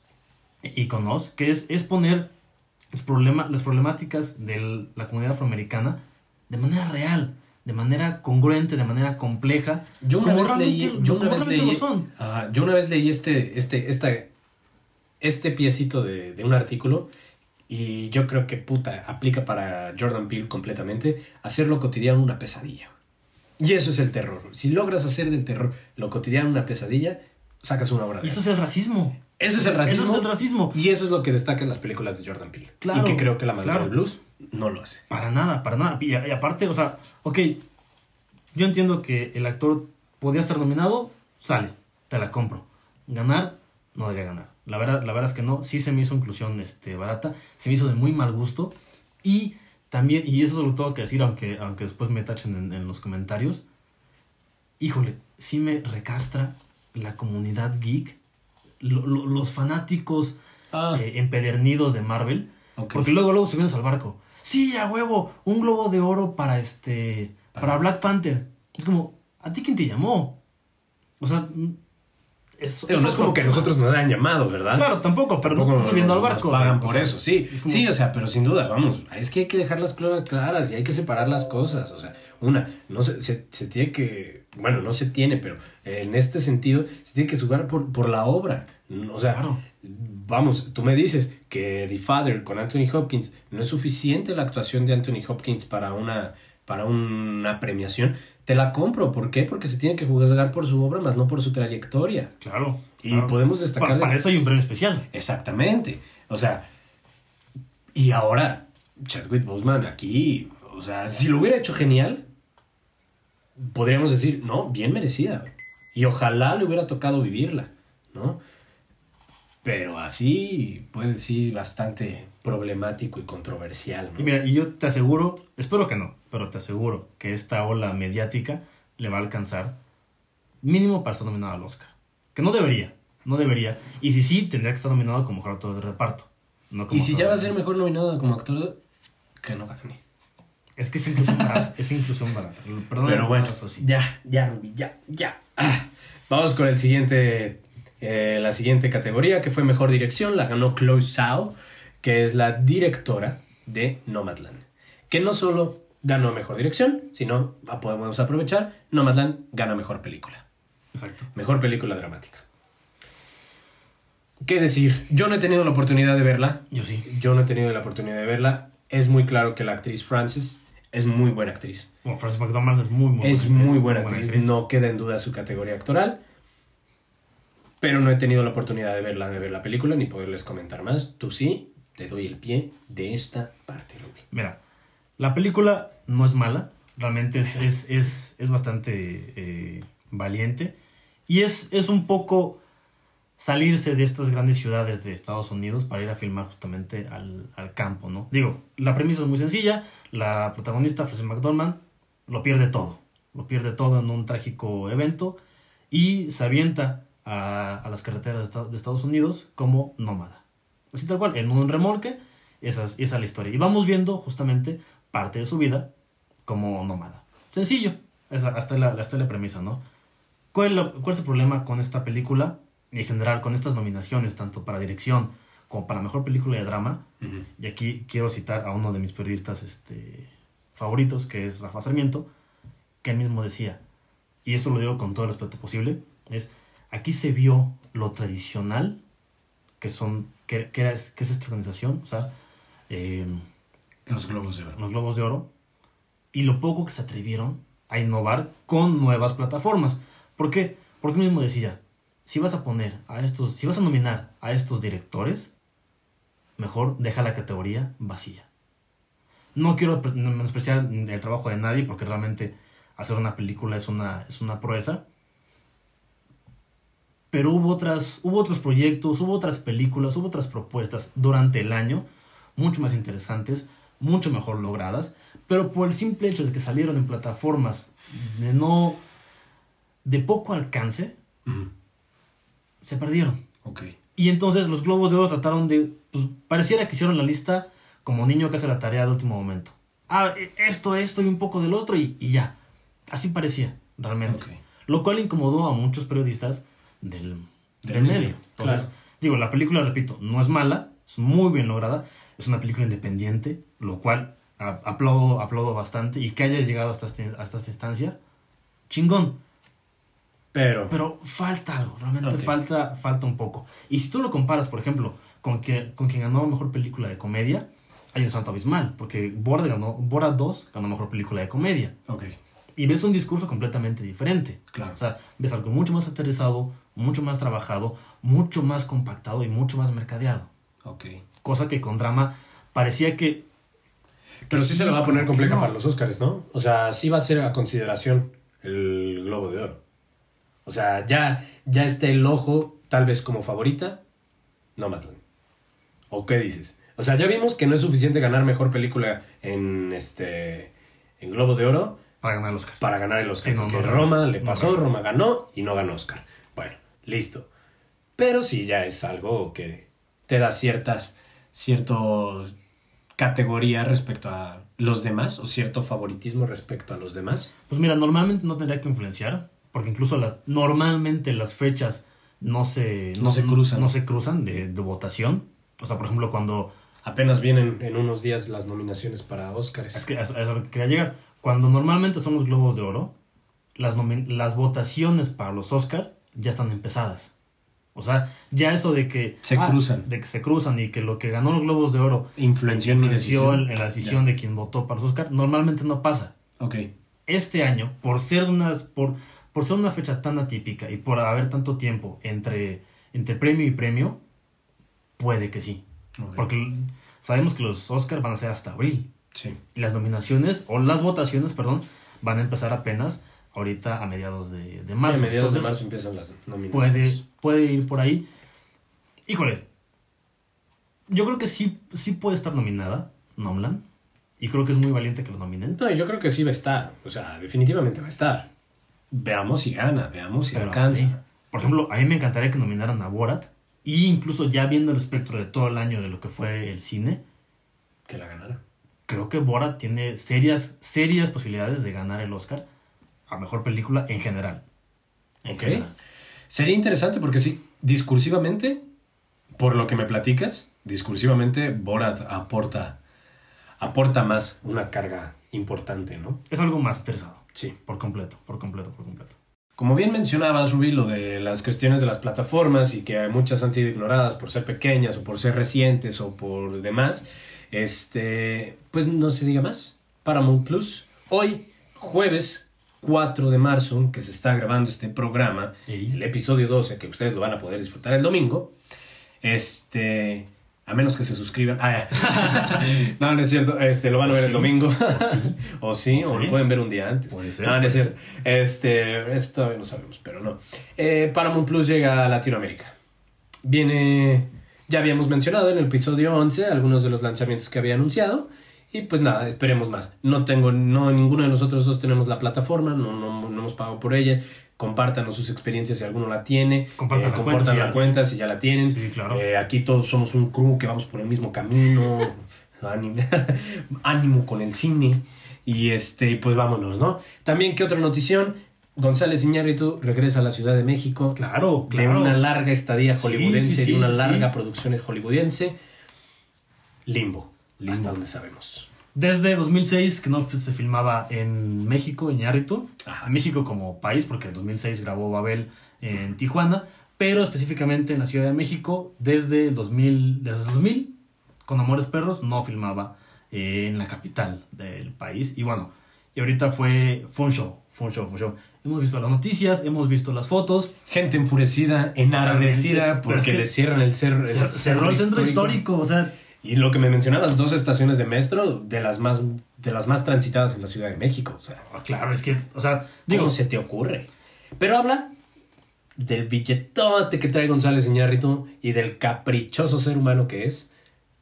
y con Oz, que es, es poner los problema, las problemáticas de la comunidad afroamericana de manera real, de manera congruente, de manera compleja. Yo una vez leí, yo una vez leí, yo una vez leí este, este, esta, este piecito de, de un artículo y yo creo que puta aplica para Jordan Peele completamente hacer lo cotidiano una pesadilla. Y eso es el terror. Si logras hacer del terror lo cotidiano una pesadilla, sacas una obra de Y eso es el racismo. Eso es el racismo. Eso es el racismo. Y eso es lo que destaca en las películas de Jordan Peele. Claro, y que creo que la madre claro. del blues no lo hace. Para nada, para nada. Y, y aparte, o sea, ok, yo entiendo que el actor podía estar nominado, sale, te la compro. Ganar, no debía ganar. La verdad, la verdad es que no, sí se me hizo inclusión este, barata, se me hizo de muy mal gusto. Y también, y eso lo tengo que decir, aunque, aunque después me tachen en, en los comentarios, híjole, sí me recastra la comunidad geek, lo- lo- los fanáticos Ah, eh, empedernidos de Marvel. Porque luego, luego subimos al barco. Sí, a huevo, un globo de oro para este. Para, Para- Black Panther. Es como, ¿a ti quién te llamó? O sea, eso, Pero no es como que nosotros nos hayan llamado, ¿verdad? Claro, tampoco, pero no Tampoco estás subiendo al barco. nos pagan o por sea, eso, sí. es como- Sí, o sea, pero sin duda, vamos, es que hay que dejar las cosas claras y hay que separar las cosas. O sea, una, no se, se, se tiene que, bueno, no se tiene, pero en este sentido se tiene que jugar por, por la obra. O sea, Claro. vamos, tú me dices que The Father con Anthony Hopkins no es suficiente la actuación de Anthony Hopkins para una, para una premiación. Te la compro, ¿por qué? Porque se tiene que juzgar por su obra, más no por su trayectoria. Claro. Y claro. podemos destacar Para, de- para eso hay un premio especial. Exactamente. O sea, y ahora, Chadwick Boseman aquí, o sea, si lo hubiera hecho genial, podríamos decir, no, bien merecida. Y ojalá le hubiera tocado vivirla, ¿no? Pero así puede ser bastante problemático y controversial, ¿no? Y mira, y yo te aseguro, espero que no, pero te aseguro que esta ola mediática le va a alcanzar mínimo para estar nominado al Oscar. Que no debería, no debería. Y si sí, tendría que estar nominado como mejor actor de reparto. No como y si ya va a ser mejor nominado como actor, que no gane. Es que es inclusión barata, es inclusión barata. Perdón, Pero bueno, pues sí. ya, ya, Ruby, ya, ya. Ah, vamos con el siguiente, eh, la siguiente categoría, que fue Mejor Dirección. La ganó Chloe Zhao, que es la directora de Nomadland. Que no solo ganó mejor dirección, sino ah, podemos aprovechar, Nomadland gana mejor película. Exacto. Mejor película dramática. ¿Qué decir? Yo no he tenido la oportunidad de verla. Yo sí. Yo no he tenido la oportunidad de verla. Es muy claro que la actriz Frances es muy buena actriz. Bueno, Frances McDormand es muy, muy es muy buena actriz. No queda en duda su categoría actoral. Pero no he tenido la oportunidad de verla, de ver la película, ni poderles comentar más. Tú sí, te doy el pie de esta parte, Ruby. Mira, la película no es mala. Realmente es, es, es, es bastante eh, valiente. Y es, es un poco salirse de estas grandes ciudades de Estados Unidos para ir a filmar justamente al, al campo, ¿no? Digo, la premisa es muy sencilla, la protagonista, Frances McDormand, lo pierde todo, lo pierde todo en un trágico evento y se avienta a, a las carreteras de Estados Unidos como nómada. Así tal cual, en un remolque, esa es, esa es la historia. Y vamos viendo justamente parte de su vida como nómada. Sencillo, esa, hasta, la, hasta la premisa, ¿no? ¿Cuál la, ¿Cuál es el problema con esta película? y en general con estas nominaciones, tanto para dirección como para mejor película de drama. Uh -huh. Y aquí quiero citar a uno de mis periodistas este, favoritos, que es Rafa Sarmiento, que él mismo decía, y eso lo digo con todo el respeto posible, es, aquí se vio lo tradicional que son, que, que, era, que es esta organización, o sea, eh, los globos de oro. Los globos de oro, y lo poco que se atrevieron a innovar con nuevas plataformas. ¿Por qué? Porque mismo decía, si vas a poner a estos, si vas a nominar a estos directores, mejor deja la categoría vacía. No quiero menospreciar el trabajo de nadie porque realmente hacer una película es una, es una proeza. Pero hubo, otras, hubo otros proyectos, hubo otras películas, hubo otras propuestas durante el año, mucho más interesantes, mucho mejor logradas, pero por el simple hecho de que salieron en plataformas de no de poco alcance, Uh -huh. se perdieron. Ok. Y entonces los Globos de Oro trataron de. Pues, pareciera que hicieron la lista como niño que hace la tarea al último momento. Ah, esto, esto y un poco del otro y, y ya. Así parecía, realmente. Okay. Lo cual incomodó a muchos periodistas del, del, del medio. medio. Entonces, claro. digo, la película, repito, no es mala, es muy bien lograda. Es una película independiente, lo cual aplaudo, aplaudo bastante. Y que haya llegado hasta, este, hasta esta instancia, chingón. Pero, pero falta algo, realmente okay. falta, falta un poco. Y si tú lo comparas, por ejemplo, con, que, con quien ganó mejor película de comedia, hay un salto abismal, porque Borat, ganó, Borat 2 ganó mejor película de comedia. Okay. Y ves un discurso completamente diferente. Claro. O sea, ves algo mucho más aterrizado, mucho más trabajado, mucho más compactado y mucho más mercadeado. Okay. Cosa que con drama parecía que. Pero sí, sí se le va a poner compleja no. para los Oscars, ¿no? O sea, sí va a ser a consideración el Globo de Oro. O sea, ya, ya está el ojo, tal vez como favorita, Nomadland. ¿O qué dices? O sea, ya vimos que no es suficiente ganar mejor película en este en Globo de Oro para ganar el Oscar. Para ganar el Oscar. Sí, no, no, Roma le pasó, no, Roma ganó y no ganó Oscar. Bueno, listo. Pero sí ya es algo que te da ciertas ciertos categoría respecto a los demás o cierto favoritismo respecto a los demás. Pues mira, normalmente no tendría que influenciar, porque incluso las normalmente las fechas no se no, no se cruzan no se cruzan de, de, votación o sea por ejemplo cuando apenas vienen en unos días las nominaciones para Oscars es que es, es a lo que quería llegar cuando normalmente son los globos de oro las las votaciones para los Oscars ya están empezadas o sea ya eso de que se ah, cruzan de que se cruzan y que lo que ganó los globos de oro influenció, influenció en, en, la decisión de quien votó para los Oscars normalmente no pasa ok este año por ser unas por por ser una fecha tan atípica y por haber tanto tiempo entre, entre premio y premio, puede que sí. Okay. Porque sabemos que los Oscars van a ser hasta abril. Sí. Y las nominaciones, o las votaciones, perdón, van a empezar apenas ahorita a mediados de, de marzo. Sí, a mediados Entonces, de marzo empiezan las nominaciones. Puede, puede ir por ahí. Híjole, yo creo que sí, sí puede estar nominada, Nomlan. Y creo que es muy valiente que lo nominen. No, yo creo que sí va a estar. O sea, definitivamente va a estar veamos si gana, veamos si Pero alcanza. Sí. Por ejemplo, a mí me encantaría que nominaran a Borat. Y incluso ya viendo el espectro de todo el año de lo que fue el cine. Que la ganara. Creo que Borat tiene serias, serias posibilidades de ganar el Oscar a mejor película en general. En ok. General. Sería interesante porque sí, discursivamente, por lo que me platicas, discursivamente Borat aporta aporta más una carga importante, ¿no? Es algo más interesado. Sí. Por completo, por completo, por completo. Como bien mencionabas, Rubí, lo de las cuestiones de las plataformas y que muchas han sido ignoradas por ser pequeñas o por ser recientes o por demás, este, pues no se diga más. Paramount Plus, hoy, jueves 4 de marzo, que se está grabando este programa, el episodio 12, que ustedes lo van a poder disfrutar el domingo, este, a menos que se suscriban. Ah, no, no es cierto, este, lo van a ¿O ver el domingo. o sí, o Sí. lo pueden ver un día antes. Puede ser, no, no es cierto. Este, esto todavía no sabemos, pero no. Eh, Paramount Plus llega a Latinoamérica. Viene, ya habíamos mencionado en el episodio 11 algunos de los lanzamientos que había anunciado. Y pues nada, esperemos más. No tengo, no, ninguno de nosotros dos tenemos la plataforma, no, no, no hemos pagado por ellas. Compártanos sus experiencias si alguno la tiene. Compartan Eh, la compartan cuenta, si la ya- cuenta si ya la tienen. Sí, claro. Eh, aquí todos somos un crew que vamos por el mismo camino. ánimo, ánimo con el cine. Y este, pues vámonos, ¿no? También, ¿qué otra notición? González Iñárritu regresa a la Ciudad de México. Claro, De claro. una larga estadía Sí, hollywoodense, sí, sí, de una sí, larga sí. producción hollywoodense. Limbo, Limbo. hasta donde sabemos. Desde 2006 que no se filmaba en México, en Ajá. a México como país, porque en 2006 grabó Babel en Tijuana, pero específicamente en la Ciudad de México, desde el 2000, desde el 2000, con Amores Perros, no filmaba en la capital del país. Y bueno, y ahorita fue, fue un show, fue un show, fue un show. Hemos visto las noticias, hemos visto las fotos. Gente enfurecida, enardecida es porque que le cierran el, cer- el Se- cerró el centro histórico, o sea, Y lo que me mencionabas, dos estaciones de metro de las más, de las más transitadas en la Ciudad de México. O sea, ah, claro, es que, o sea, digo, digo, se te ocurre? Pero habla del billetote que trae González Iñárritu y del caprichoso ser humano que es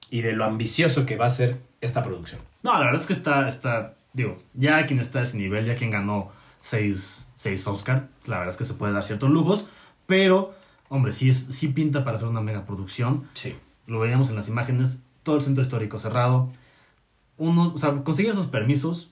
y de lo ambicioso que va a ser esta producción. No, la verdad es que está, está, digo, ya quien está a ese nivel, ya quien ganó seis, seis Oscar, la verdad es que se puede dar ciertos lujos, pero, hombre, sí, es, sí pinta para hacer una mega producción. Sí. Lo veíamos en las imágenes, todo el centro histórico cerrado. Uno, o sea, conseguir esos permisos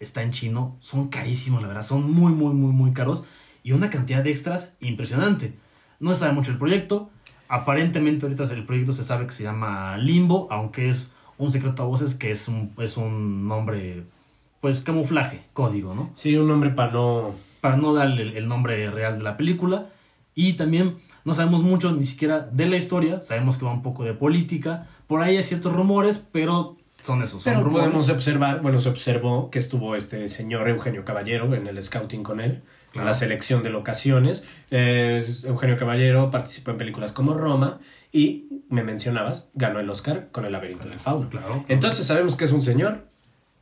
está en chino, son carísimos, la verdad, son muy, muy, muy, muy caros y una cantidad de extras impresionante. No se sabe mucho el proyecto. Aparentemente ahorita el proyecto se sabe que se llama Limbo, aunque es un secreto a voces que es un, es un nombre, pues camuflaje, código, ¿no? Sí, un nombre para no... Para no darle el, el nombre real de la película. Y también no sabemos mucho ni siquiera de la historia, sabemos que va un poco de política. Por ahí hay ciertos rumores, pero son esos, son Pero rumores. podemos observar, bueno, se observó que estuvo este señor Eugenio Caballero en el scouting con él, en Claro. la selección de locaciones. Eh, Eugenio Caballero participó en películas como Roma y, me mencionabas, ganó el Oscar con El laberinto del fauno. Claro. Entonces sabemos que es un señor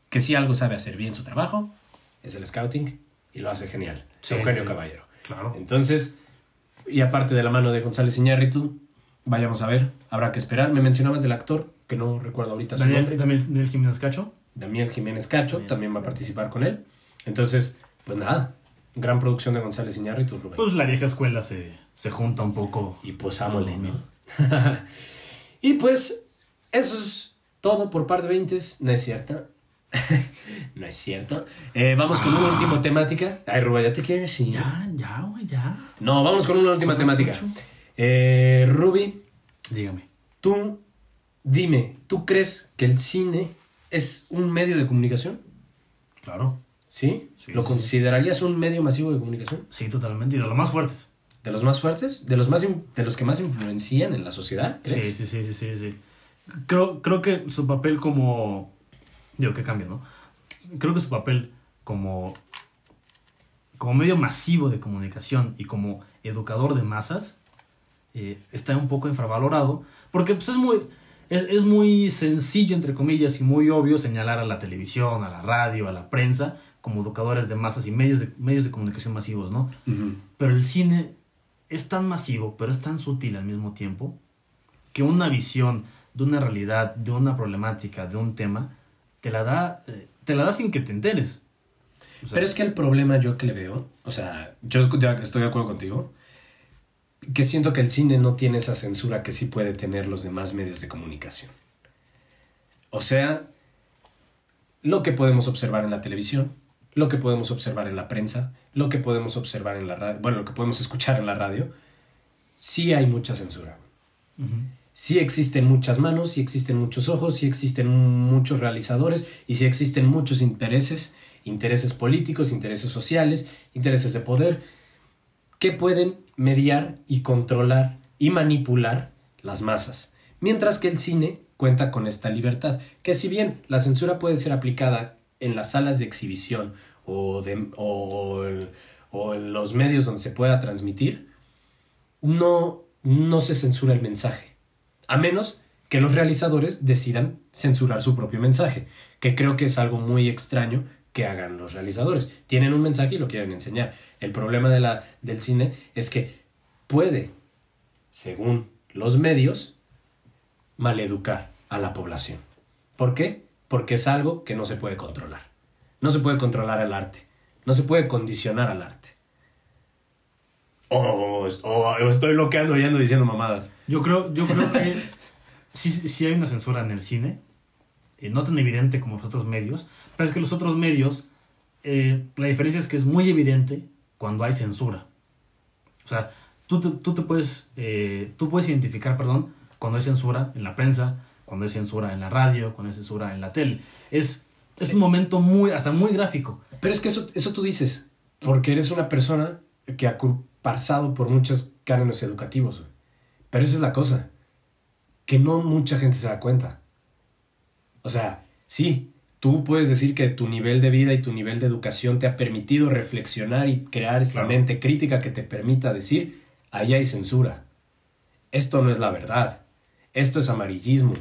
que si algo sabe hacer bien su trabajo, es el scouting y lo hace genial. Sí, Eugenio sí. Caballero. Claro. Entonces, y aparte de la mano de González Iñárritu, vayamos a ver, habrá que esperar. Me mencionabas del actor, que no recuerdo ahorita su nombre. Daniel, Daniel, Daniel Jiménez Cacho. Daniel Jiménez Cacho también va a participar con él. Entonces, pues nada, gran producción de González Iñárritu, Rubén. Pues la vieja escuela se, se junta un poco. y pues ámole, ¿no? y pues, eso es todo por par de 20. No es cierto. no es cierto. Eh, vamos con una última temática. Ay, Rubén, ¿ya te quieres ir? Ya, ya, güey, ya. No, vamos con una última temática. escucho. Eh, Ruby, Dígame. tú dime, ¿tú crees que el cine es un medio de comunicación? Claro. ¿Sí? Sí, ¿Lo sí. considerarías un medio masivo de comunicación? Sí, totalmente. Y de los más fuertes. ¿De los más fuertes? ¿De los, más de los que más influencian en la sociedad? Sí, ¿crees? sí, sí, sí, sí, sí. Creo, creo que su papel como... Digo, que cambia, ¿no? Creo que su papel como... Como medio masivo de comunicación y como educador de masas eh, está un poco infravalorado porque pues, es muy... Es, es muy sencillo, entre comillas, y muy obvio señalar a la televisión, a la radio, a la prensa como educadores de masas y medios de, medios de comunicación masivos, ¿no? Pero el cine es tan masivo, pero es tan sutil al mismo tiempo, que una visión de una realidad, de una problemática, de un tema, te la da, te la da sin que te enteres. O sea, Pero es que el problema yo que le veo, o sea, yo estoy de acuerdo contigo, que siento que el cine no tiene esa censura que sí puede tener los demás medios de comunicación. O sea, lo que podemos observar en la televisión, lo que podemos observar en la prensa, lo que podemos observar en la radio, bueno, lo que podemos escuchar en la radio, sí hay mucha censura. ujú. sí existen muchas manos, sí existen muchos ojos, sí existen muchos realizadores y sí existen muchos intereses, intereses políticos, intereses sociales, intereses de poder, que pueden mediar y controlar y manipular las masas. Mientras que el cine cuenta con esta libertad, que si bien la censura puede ser aplicada en las salas de exhibición o, en los medios donde se pueda transmitir, no, no se censura el mensaje. A menos que los realizadores decidan censurar su propio mensaje, que creo que es algo muy extraño que hagan los realizadores. Tienen un mensaje y lo quieren enseñar. El problema de la, del cine es que puede, según los medios, maleducar a la población. ¿Por qué? Porque es algo que no se puede controlar. No se puede controlar el arte. No se puede condicionar al arte. O, estoy bloqueando y ando diciendo mamadas. Yo creo, yo creo que sí, hay una censura en el cine. Eh, no tan evidente como los otros medios. Pero es que los otros medios, eh, la diferencia es que es muy evidente cuando hay censura. O sea, tú te, tú te puedes, eh, tú puedes identificar, perdón, cuando hay censura en la prensa, cuando hay censura en la radio, cuando hay censura en la tele. Es, es un momento muy, hasta muy gráfico. Pero es que eso, eso tú dices, porque eres una persona que ha pasado por muchos cánones educativos. Pero esa es la cosa, que no mucha gente se da cuenta. O sea, sí, tú puedes decir que tu nivel de vida y tu nivel de educación te ha permitido reflexionar y crear esta mente crítica que te permita decir, ahí hay censura. Esto no es la verdad. Esto es amarillismo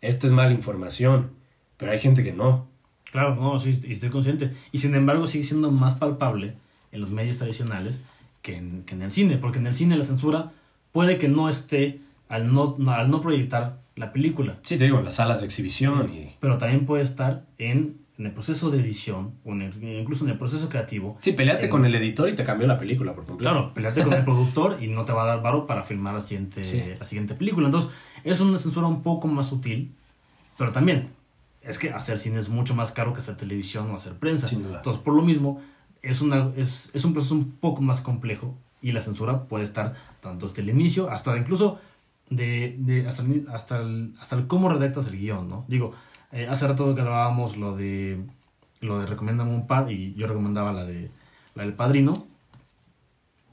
esta es mala información, pero hay gente que no. Claro, no, sí, estoy consciente. Y sin embargo sigue siendo más palpable en los medios tradicionales que en, que en el cine, porque en el cine la censura puede que no esté al no, al no proyectar la película. Sí, te digo, en las salas de exhibición. y... Pero también puede estar en, en, el proceso de edición, o incluso en el proceso creativo. Sí, peleate con el editor y te cambió la película por completo. Claro, peleate con el productor y no te va a dar varo para filmar la siguiente, la siguiente película. Entonces, es una censura un poco más sutil, pero también es que hacer cine es mucho más caro que hacer televisión o hacer prensa. Sin duda. Entonces, por lo mismo, es, una, es, es un proceso un poco más complejo y la censura puede estar tanto desde el inicio hasta incluso de, de hasta, el, hasta, hasta el cómo redactas el guion, ¿no? Digo, eh, hace rato grabábamos lo de lo de Recomendame un par y yo recomendaba la de la del Padrino.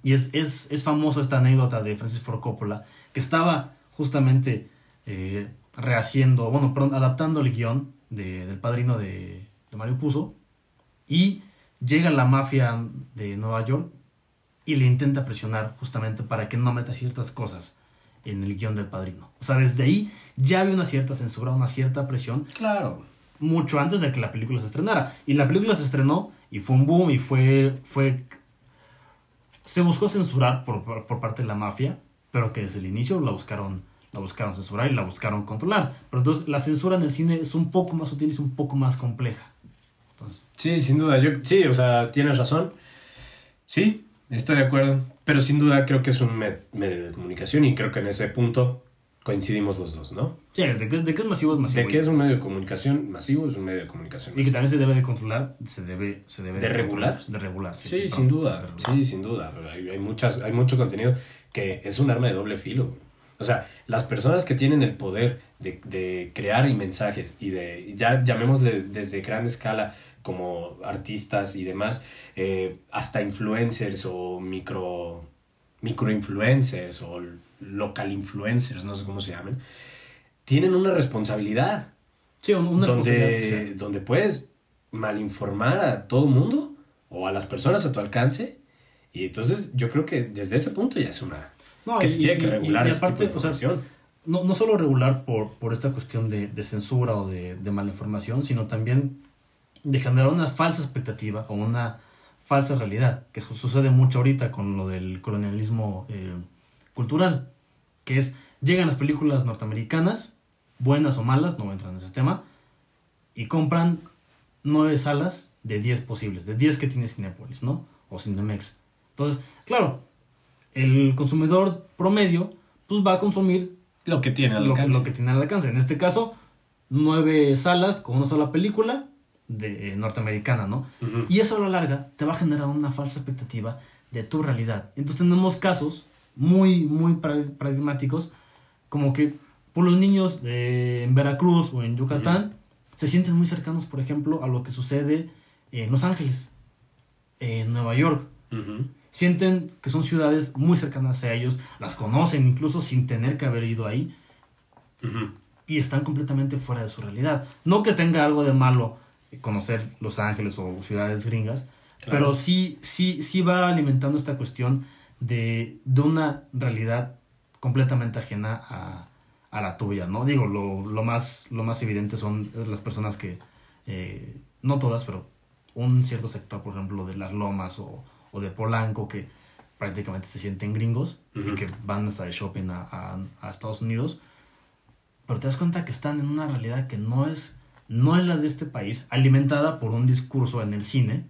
Y es, es, es famosa esta anécdota de Francis Ford Coppola que estaba justamente eh, rehaciendo, bueno, perdón, adaptando el guion de, del padrino de, de Mario Puzo y llega la mafia de Nueva York y le intenta presionar justamente para que no meta ciertas cosas en el guion del padrino. O sea, desde ahí ya había una cierta censura, una cierta presión. Claro. Mucho antes de que la película se estrenara. Y la película se estrenó y fue un boom y fue... fue se buscó censurar por, por parte de la mafia, pero que desde el inicio la buscaron la buscaron censurar y la buscaron controlar. Pero entonces la censura en el cine es un poco más sutil y es un poco más compleja. Sí, sin duda. Yo, sí, o sea, tienes razón. Sí, estoy de acuerdo. Pero sin duda creo que es un medio de comunicación y creo que en ese punto coincidimos los dos, ¿no? Sí, de que, de es masivo es masivo. De que es un medio de comunicación masivo es un medio de comunicación. Y que también se debe de controlar, se debe, se debe de, regular. De regular, sí, sin duda. Sí, sin duda. Hay, hay, muchas, hay mucho contenido que es un arma de doble filo. O sea, las personas que tienen el poder de, de crear mensajes y de, ya llamémosle desde gran escala como artistas y demás, eh, hasta influencers o micro, influencers o local influencers, no sé cómo se llaman, tienen una responsabilidad. Sí, una donde, donde puedes malinformar a todo el mundo o a las personas a tu alcance. Y entonces yo creo que desde ese punto ya es una, no, que tiene que regular aparte, no, no solo regular por, por esta cuestión de, de censura o de, de, mala información, sino también de generar una falsa expectativa o una falsa realidad, que sucede mucho ahorita con lo del colonialismo eh, cultural, que es, llegan las películas norteamericanas, buenas o malas, no entrar en ese tema, y compran nueve salas de diez posibles, de diez que tiene Cinepolis, ¿no? O Cinemex. Entonces, claro, el consumidor promedio pues va a consumir lo que tiene al alcance. Lo, que tiene al alcance. En este caso, nueve salas con una sola película de eh, norteamericana, ¿no? Y eso a la larga te va a generar una falsa expectativa de tu realidad. Entonces tenemos casos muy, muy paradigmáticos como que por los niños en Veracruz o en Yucatán se sienten muy cercanos, por ejemplo, a lo que sucede en Los Ángeles, en Nueva York. Ujú. Sienten que son ciudades muy cercanas a ellos, las conocen incluso sin tener que haber ido ahí y están completamente fuera de su realidad. No que tenga algo de malo conocer Los Ángeles o ciudades gringas, Claro. pero sí, sí, sí va alimentando esta cuestión de, de una realidad completamente ajena a, a la tuya, ¿no? Digo, lo, lo, más, lo más evidente son las personas que, eh, no todas, pero un cierto sector, por ejemplo, de las lomas o, o de Polanco, que prácticamente se sienten gringos y Ujú. que van hasta de shopping a, a- a Estados Unidos, pero te das cuenta que están en una realidad que no es, no es la de este país, alimentada por un discurso en el cine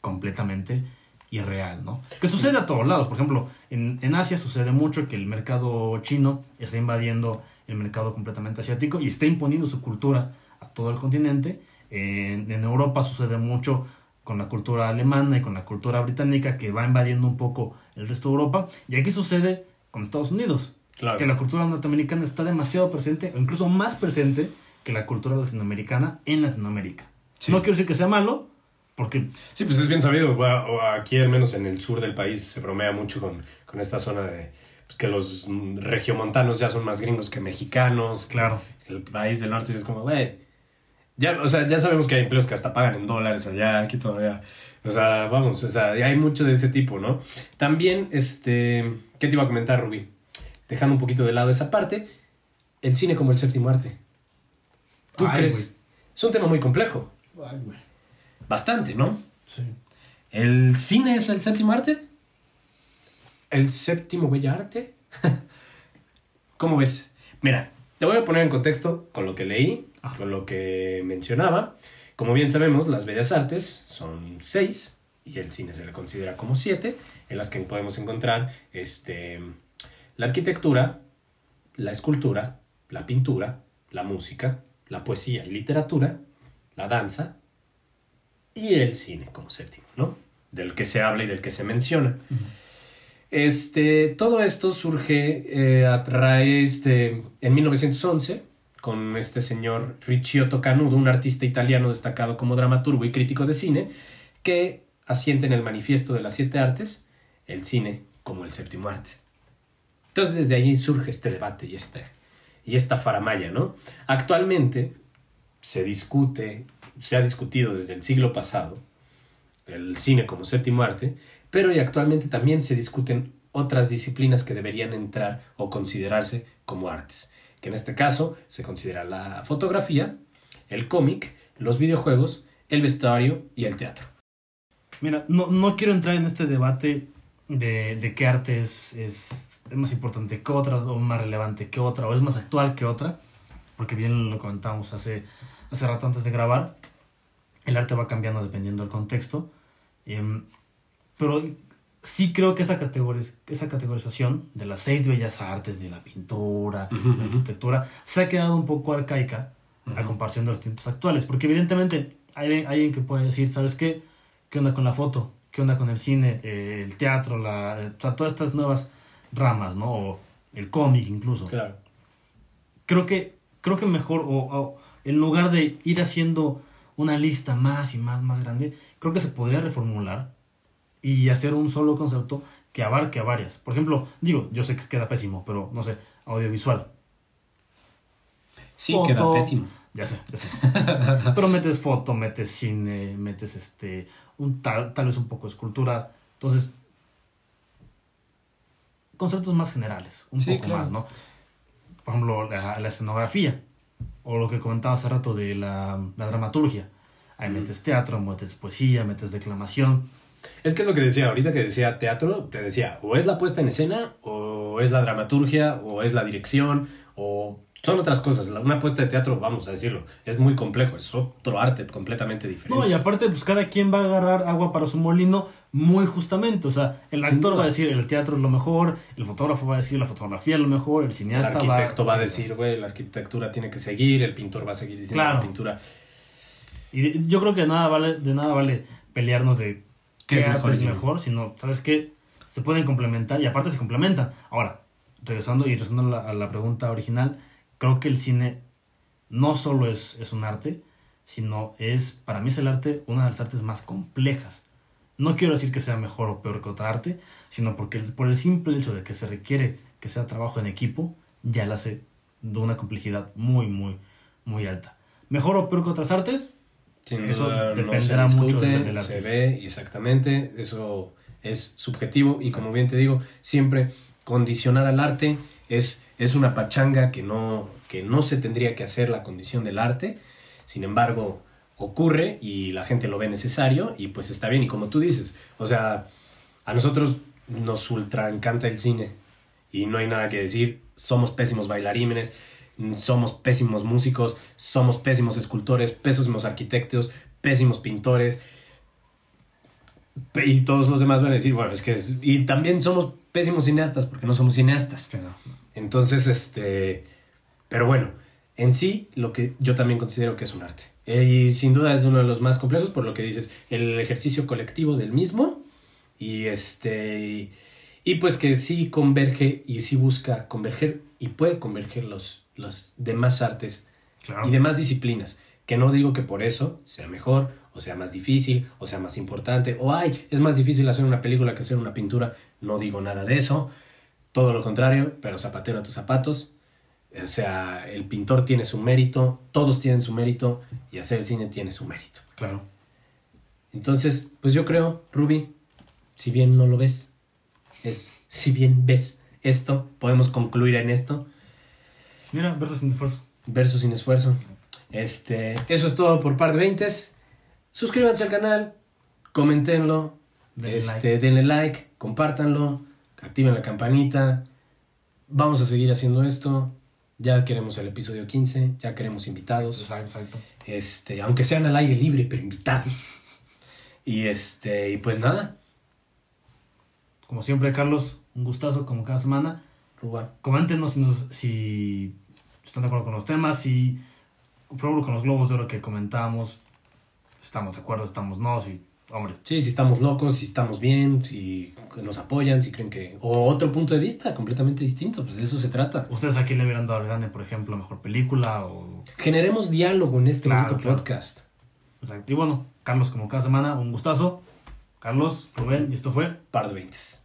completamente irreal, ¿no? Que sucede a todos lados. Por ejemplo, en, en Asia sucede mucho que el mercado chino está invadiendo el mercado completamente asiático y está imponiendo su cultura a todo el continente. En, en Europa sucede mucho con la cultura alemana y con la cultura británica que va invadiendo un poco el resto de Europa. Y aquí sucede con Estados Unidos. Claro. Que la cultura norteamericana está demasiado presente, o incluso más presente que la cultura latinoamericana en Latinoamérica. Sí. No quiero decir que sea malo, porque Sí, pues es bien sabido. Aquí, al menos en el sur del país, se bromea mucho con, con esta zona de pues, que los regiomontanos ya son más gringos que mexicanos. Claro. El país del norte es como, güey. Ya, o sea, ya sabemos que hay empleos que hasta pagan en dólares allá, aquí todavía. O sea, vamos, o sea, hay mucho de ese tipo, ¿no? También, este. ¿Qué te iba a comentar, Rubí? Dejando un poquito de lado esa parte, el cine como el séptimo arte. ¿Tú Ay, crees? Es un tema muy complejo. Bastante, ¿no? Sí. ¿El cine es el séptimo arte? ¿El séptimo bella arte? ¿Cómo ves? Mira, te voy a poner en contexto con lo que leí, Ajá. con lo que mencionaba. Como bien sabemos, las bellas artes son seis y el cine se le considera como siete, en las que podemos encontrar este, la arquitectura, la escultura, la pintura, la música, la poesía y literatura, la danza, y el cine como séptimo, ¿no? Del que se habla y del que se menciona. Este, todo esto surge eh, a raíz de, en 1911, con este señor Ricciotto Canudo, un artista italiano destacado como dramaturgo y crítico de cine, que asiente en el manifiesto de las siete artes el cine como el séptimo arte. Entonces desde allí surge este debate y, este, y esta faramaya, ¿no? Actualmente se discute, se ha discutido desde el siglo pasado el cine como séptimo arte, pero y actualmente también se discuten otras disciplinas que deberían entrar o considerarse como artes, que en este caso se considera la fotografía, el cómic, los videojuegos, el vestuario y el teatro. Mira, no, no quiero entrar en este debate de, de qué arte es, es, más importante que otra, o más relevante que otra, o es más actual que otra, porque bien lo comentábamos hace, hace rato antes de grabar, el arte va cambiando dependiendo del contexto, em, pero sí creo que esa, categoriz- esa categorización de las seis bellas artes, de la pintura, Ujú, la arquitectura, se ha quedado un poco arcaica a comparación de los tiempos actuales. Porque evidentemente hay alguien que puede decir, ¿sabes qué? ¿Qué onda con la foto? ¿Qué onda con el cine? eh, el teatro, la, o sea, todas estas nuevas ramas, ¿no? O el cómic incluso. Claro. Creo que, creo que mejor, o, o en lugar de ir haciendo una lista más y más, más grande, creo que se podría reformular y hacer un solo concepto que abarque a varias. Por ejemplo, digo, yo sé que queda pésimo, pero no sé, audiovisual. Sí, Foto. queda pésimo. Ya sé, ya sé. Pero metes foto, metes cine, metes este, un tal, tal vez un poco de escultura. Entonces, conceptos más generales, un Sí, poco claro. más, ¿no? Por ejemplo, la, la escenografía, o lo que comentaba hace rato de la, la dramaturgia. Ahí metes teatro, metes poesía, metes declamación. Es que es lo que decía, ahorita que decía teatro, te decía, o es la puesta en escena, o es la dramaturgia, o es la dirección, o son otras cosas. Una puesta de teatro, vamos a decirlo, es muy complejo, es otro arte completamente diferente. No, y aparte, pues cada quien va a agarrar agua para su molino muy justamente. O sea, el actor va a decir el teatro es lo mejor, el fotógrafo va a decir la fotografía es lo mejor, el el cineasta arquitecto va a decir, güey, la arquitectura tiene que seguir, el pintor va a seguir diciendo Claro. la pintura. Y yo creo que nada vale, de nada vale pelearnos de qué ¿Qué es mejor es y no? mejor, sino, ¿sabes qué? Se pueden complementar y aparte se complementan. Ahora, regresando y regresando a la, a la pregunta original, creo que el cine no solo es, es un arte, sino es, para mí es el arte, una de las artes más complejas. No quiero decir que sea mejor o peor que otra arte, sino porque el- por el simple hecho de que se requiere que sea trabajo en equipo, ya la hace de una complejidad muy, muy, muy alta. ¿Mejor o peor que otras artes? Sin Eso duda no dependerá se mucho discute, del- del se ve exactamente, eso es subjetivo y como bien te digo, siempre condicionar al arte es, es una pachanga que no, que no se tendría que hacer la condición del arte, sin embargo ocurre y la gente lo ve necesario y pues está bien. Y como tú dices, o sea, a nosotros nos ultra encanta el cine y no hay nada que decir, somos pésimos bailarines, somos pésimos músicos, somos pésimos escultores, pésimos arquitectos, pésimos pintores. Y todos los demás van a decir, bueno, es que... es- Y también somos pésimos cineastas porque no somos cineastas. Entonces, este... Pero bueno, en sí, lo que yo también considero que es un arte. Eh, Y sin duda es uno de los más complejos por lo que dices, el ejercicio colectivo del mismo. Y este... Y pues que sí converge y sí busca converger y puede converger los, los demás artes Claro. y demás disciplinas. Que no digo que por eso sea mejor, o sea más difícil, o sea más importante, o ay, es más difícil hacer una película que hacer una pintura. No digo nada de eso. Todo lo contrario, pero zapatero a tus zapatos. O sea, el pintor tiene su mérito, todos tienen su mérito, y hacer el cine tiene su mérito. Claro. Entonces, pues yo creo, Ruby, si bien no lo ves, es si bien ves esto, podemos concluir en esto, Mira, versus sin esfuerzo. verso sin esfuerzo. Este, eso es todo por par de 20. Suscríbanse al canal, coméntenlo, Denle este, denle like, compártanlo, activen la campanita. Vamos a seguir haciendo esto. Ya queremos el episodio 15, ya queremos invitados. Exacto, exacto. Este, aunque sean al aire libre, pero invitados. Y este, y pues nada, Como siempre, Carlos, un gustazo como cada semana. Ruba. Coméntenos si, nos- si están de acuerdo con los temas, si, por ejemplo, con los globos de oro que comentamos, estamos de acuerdo, estamos no, si, hombre, Sí, si estamos locos, si estamos bien, si nos apoyan, si creen que... O otro punto de vista completamente distinto, pues de eso se trata. ustedes aquí le hubieran dado el gane, por ejemplo, mejor película o... Generemos diálogo en este Claro, bonito claro. podcast. Exacto. Y bueno, Carlos, como cada semana, un gustazo. Carlos, Rubén, y esto fue Par de veintes.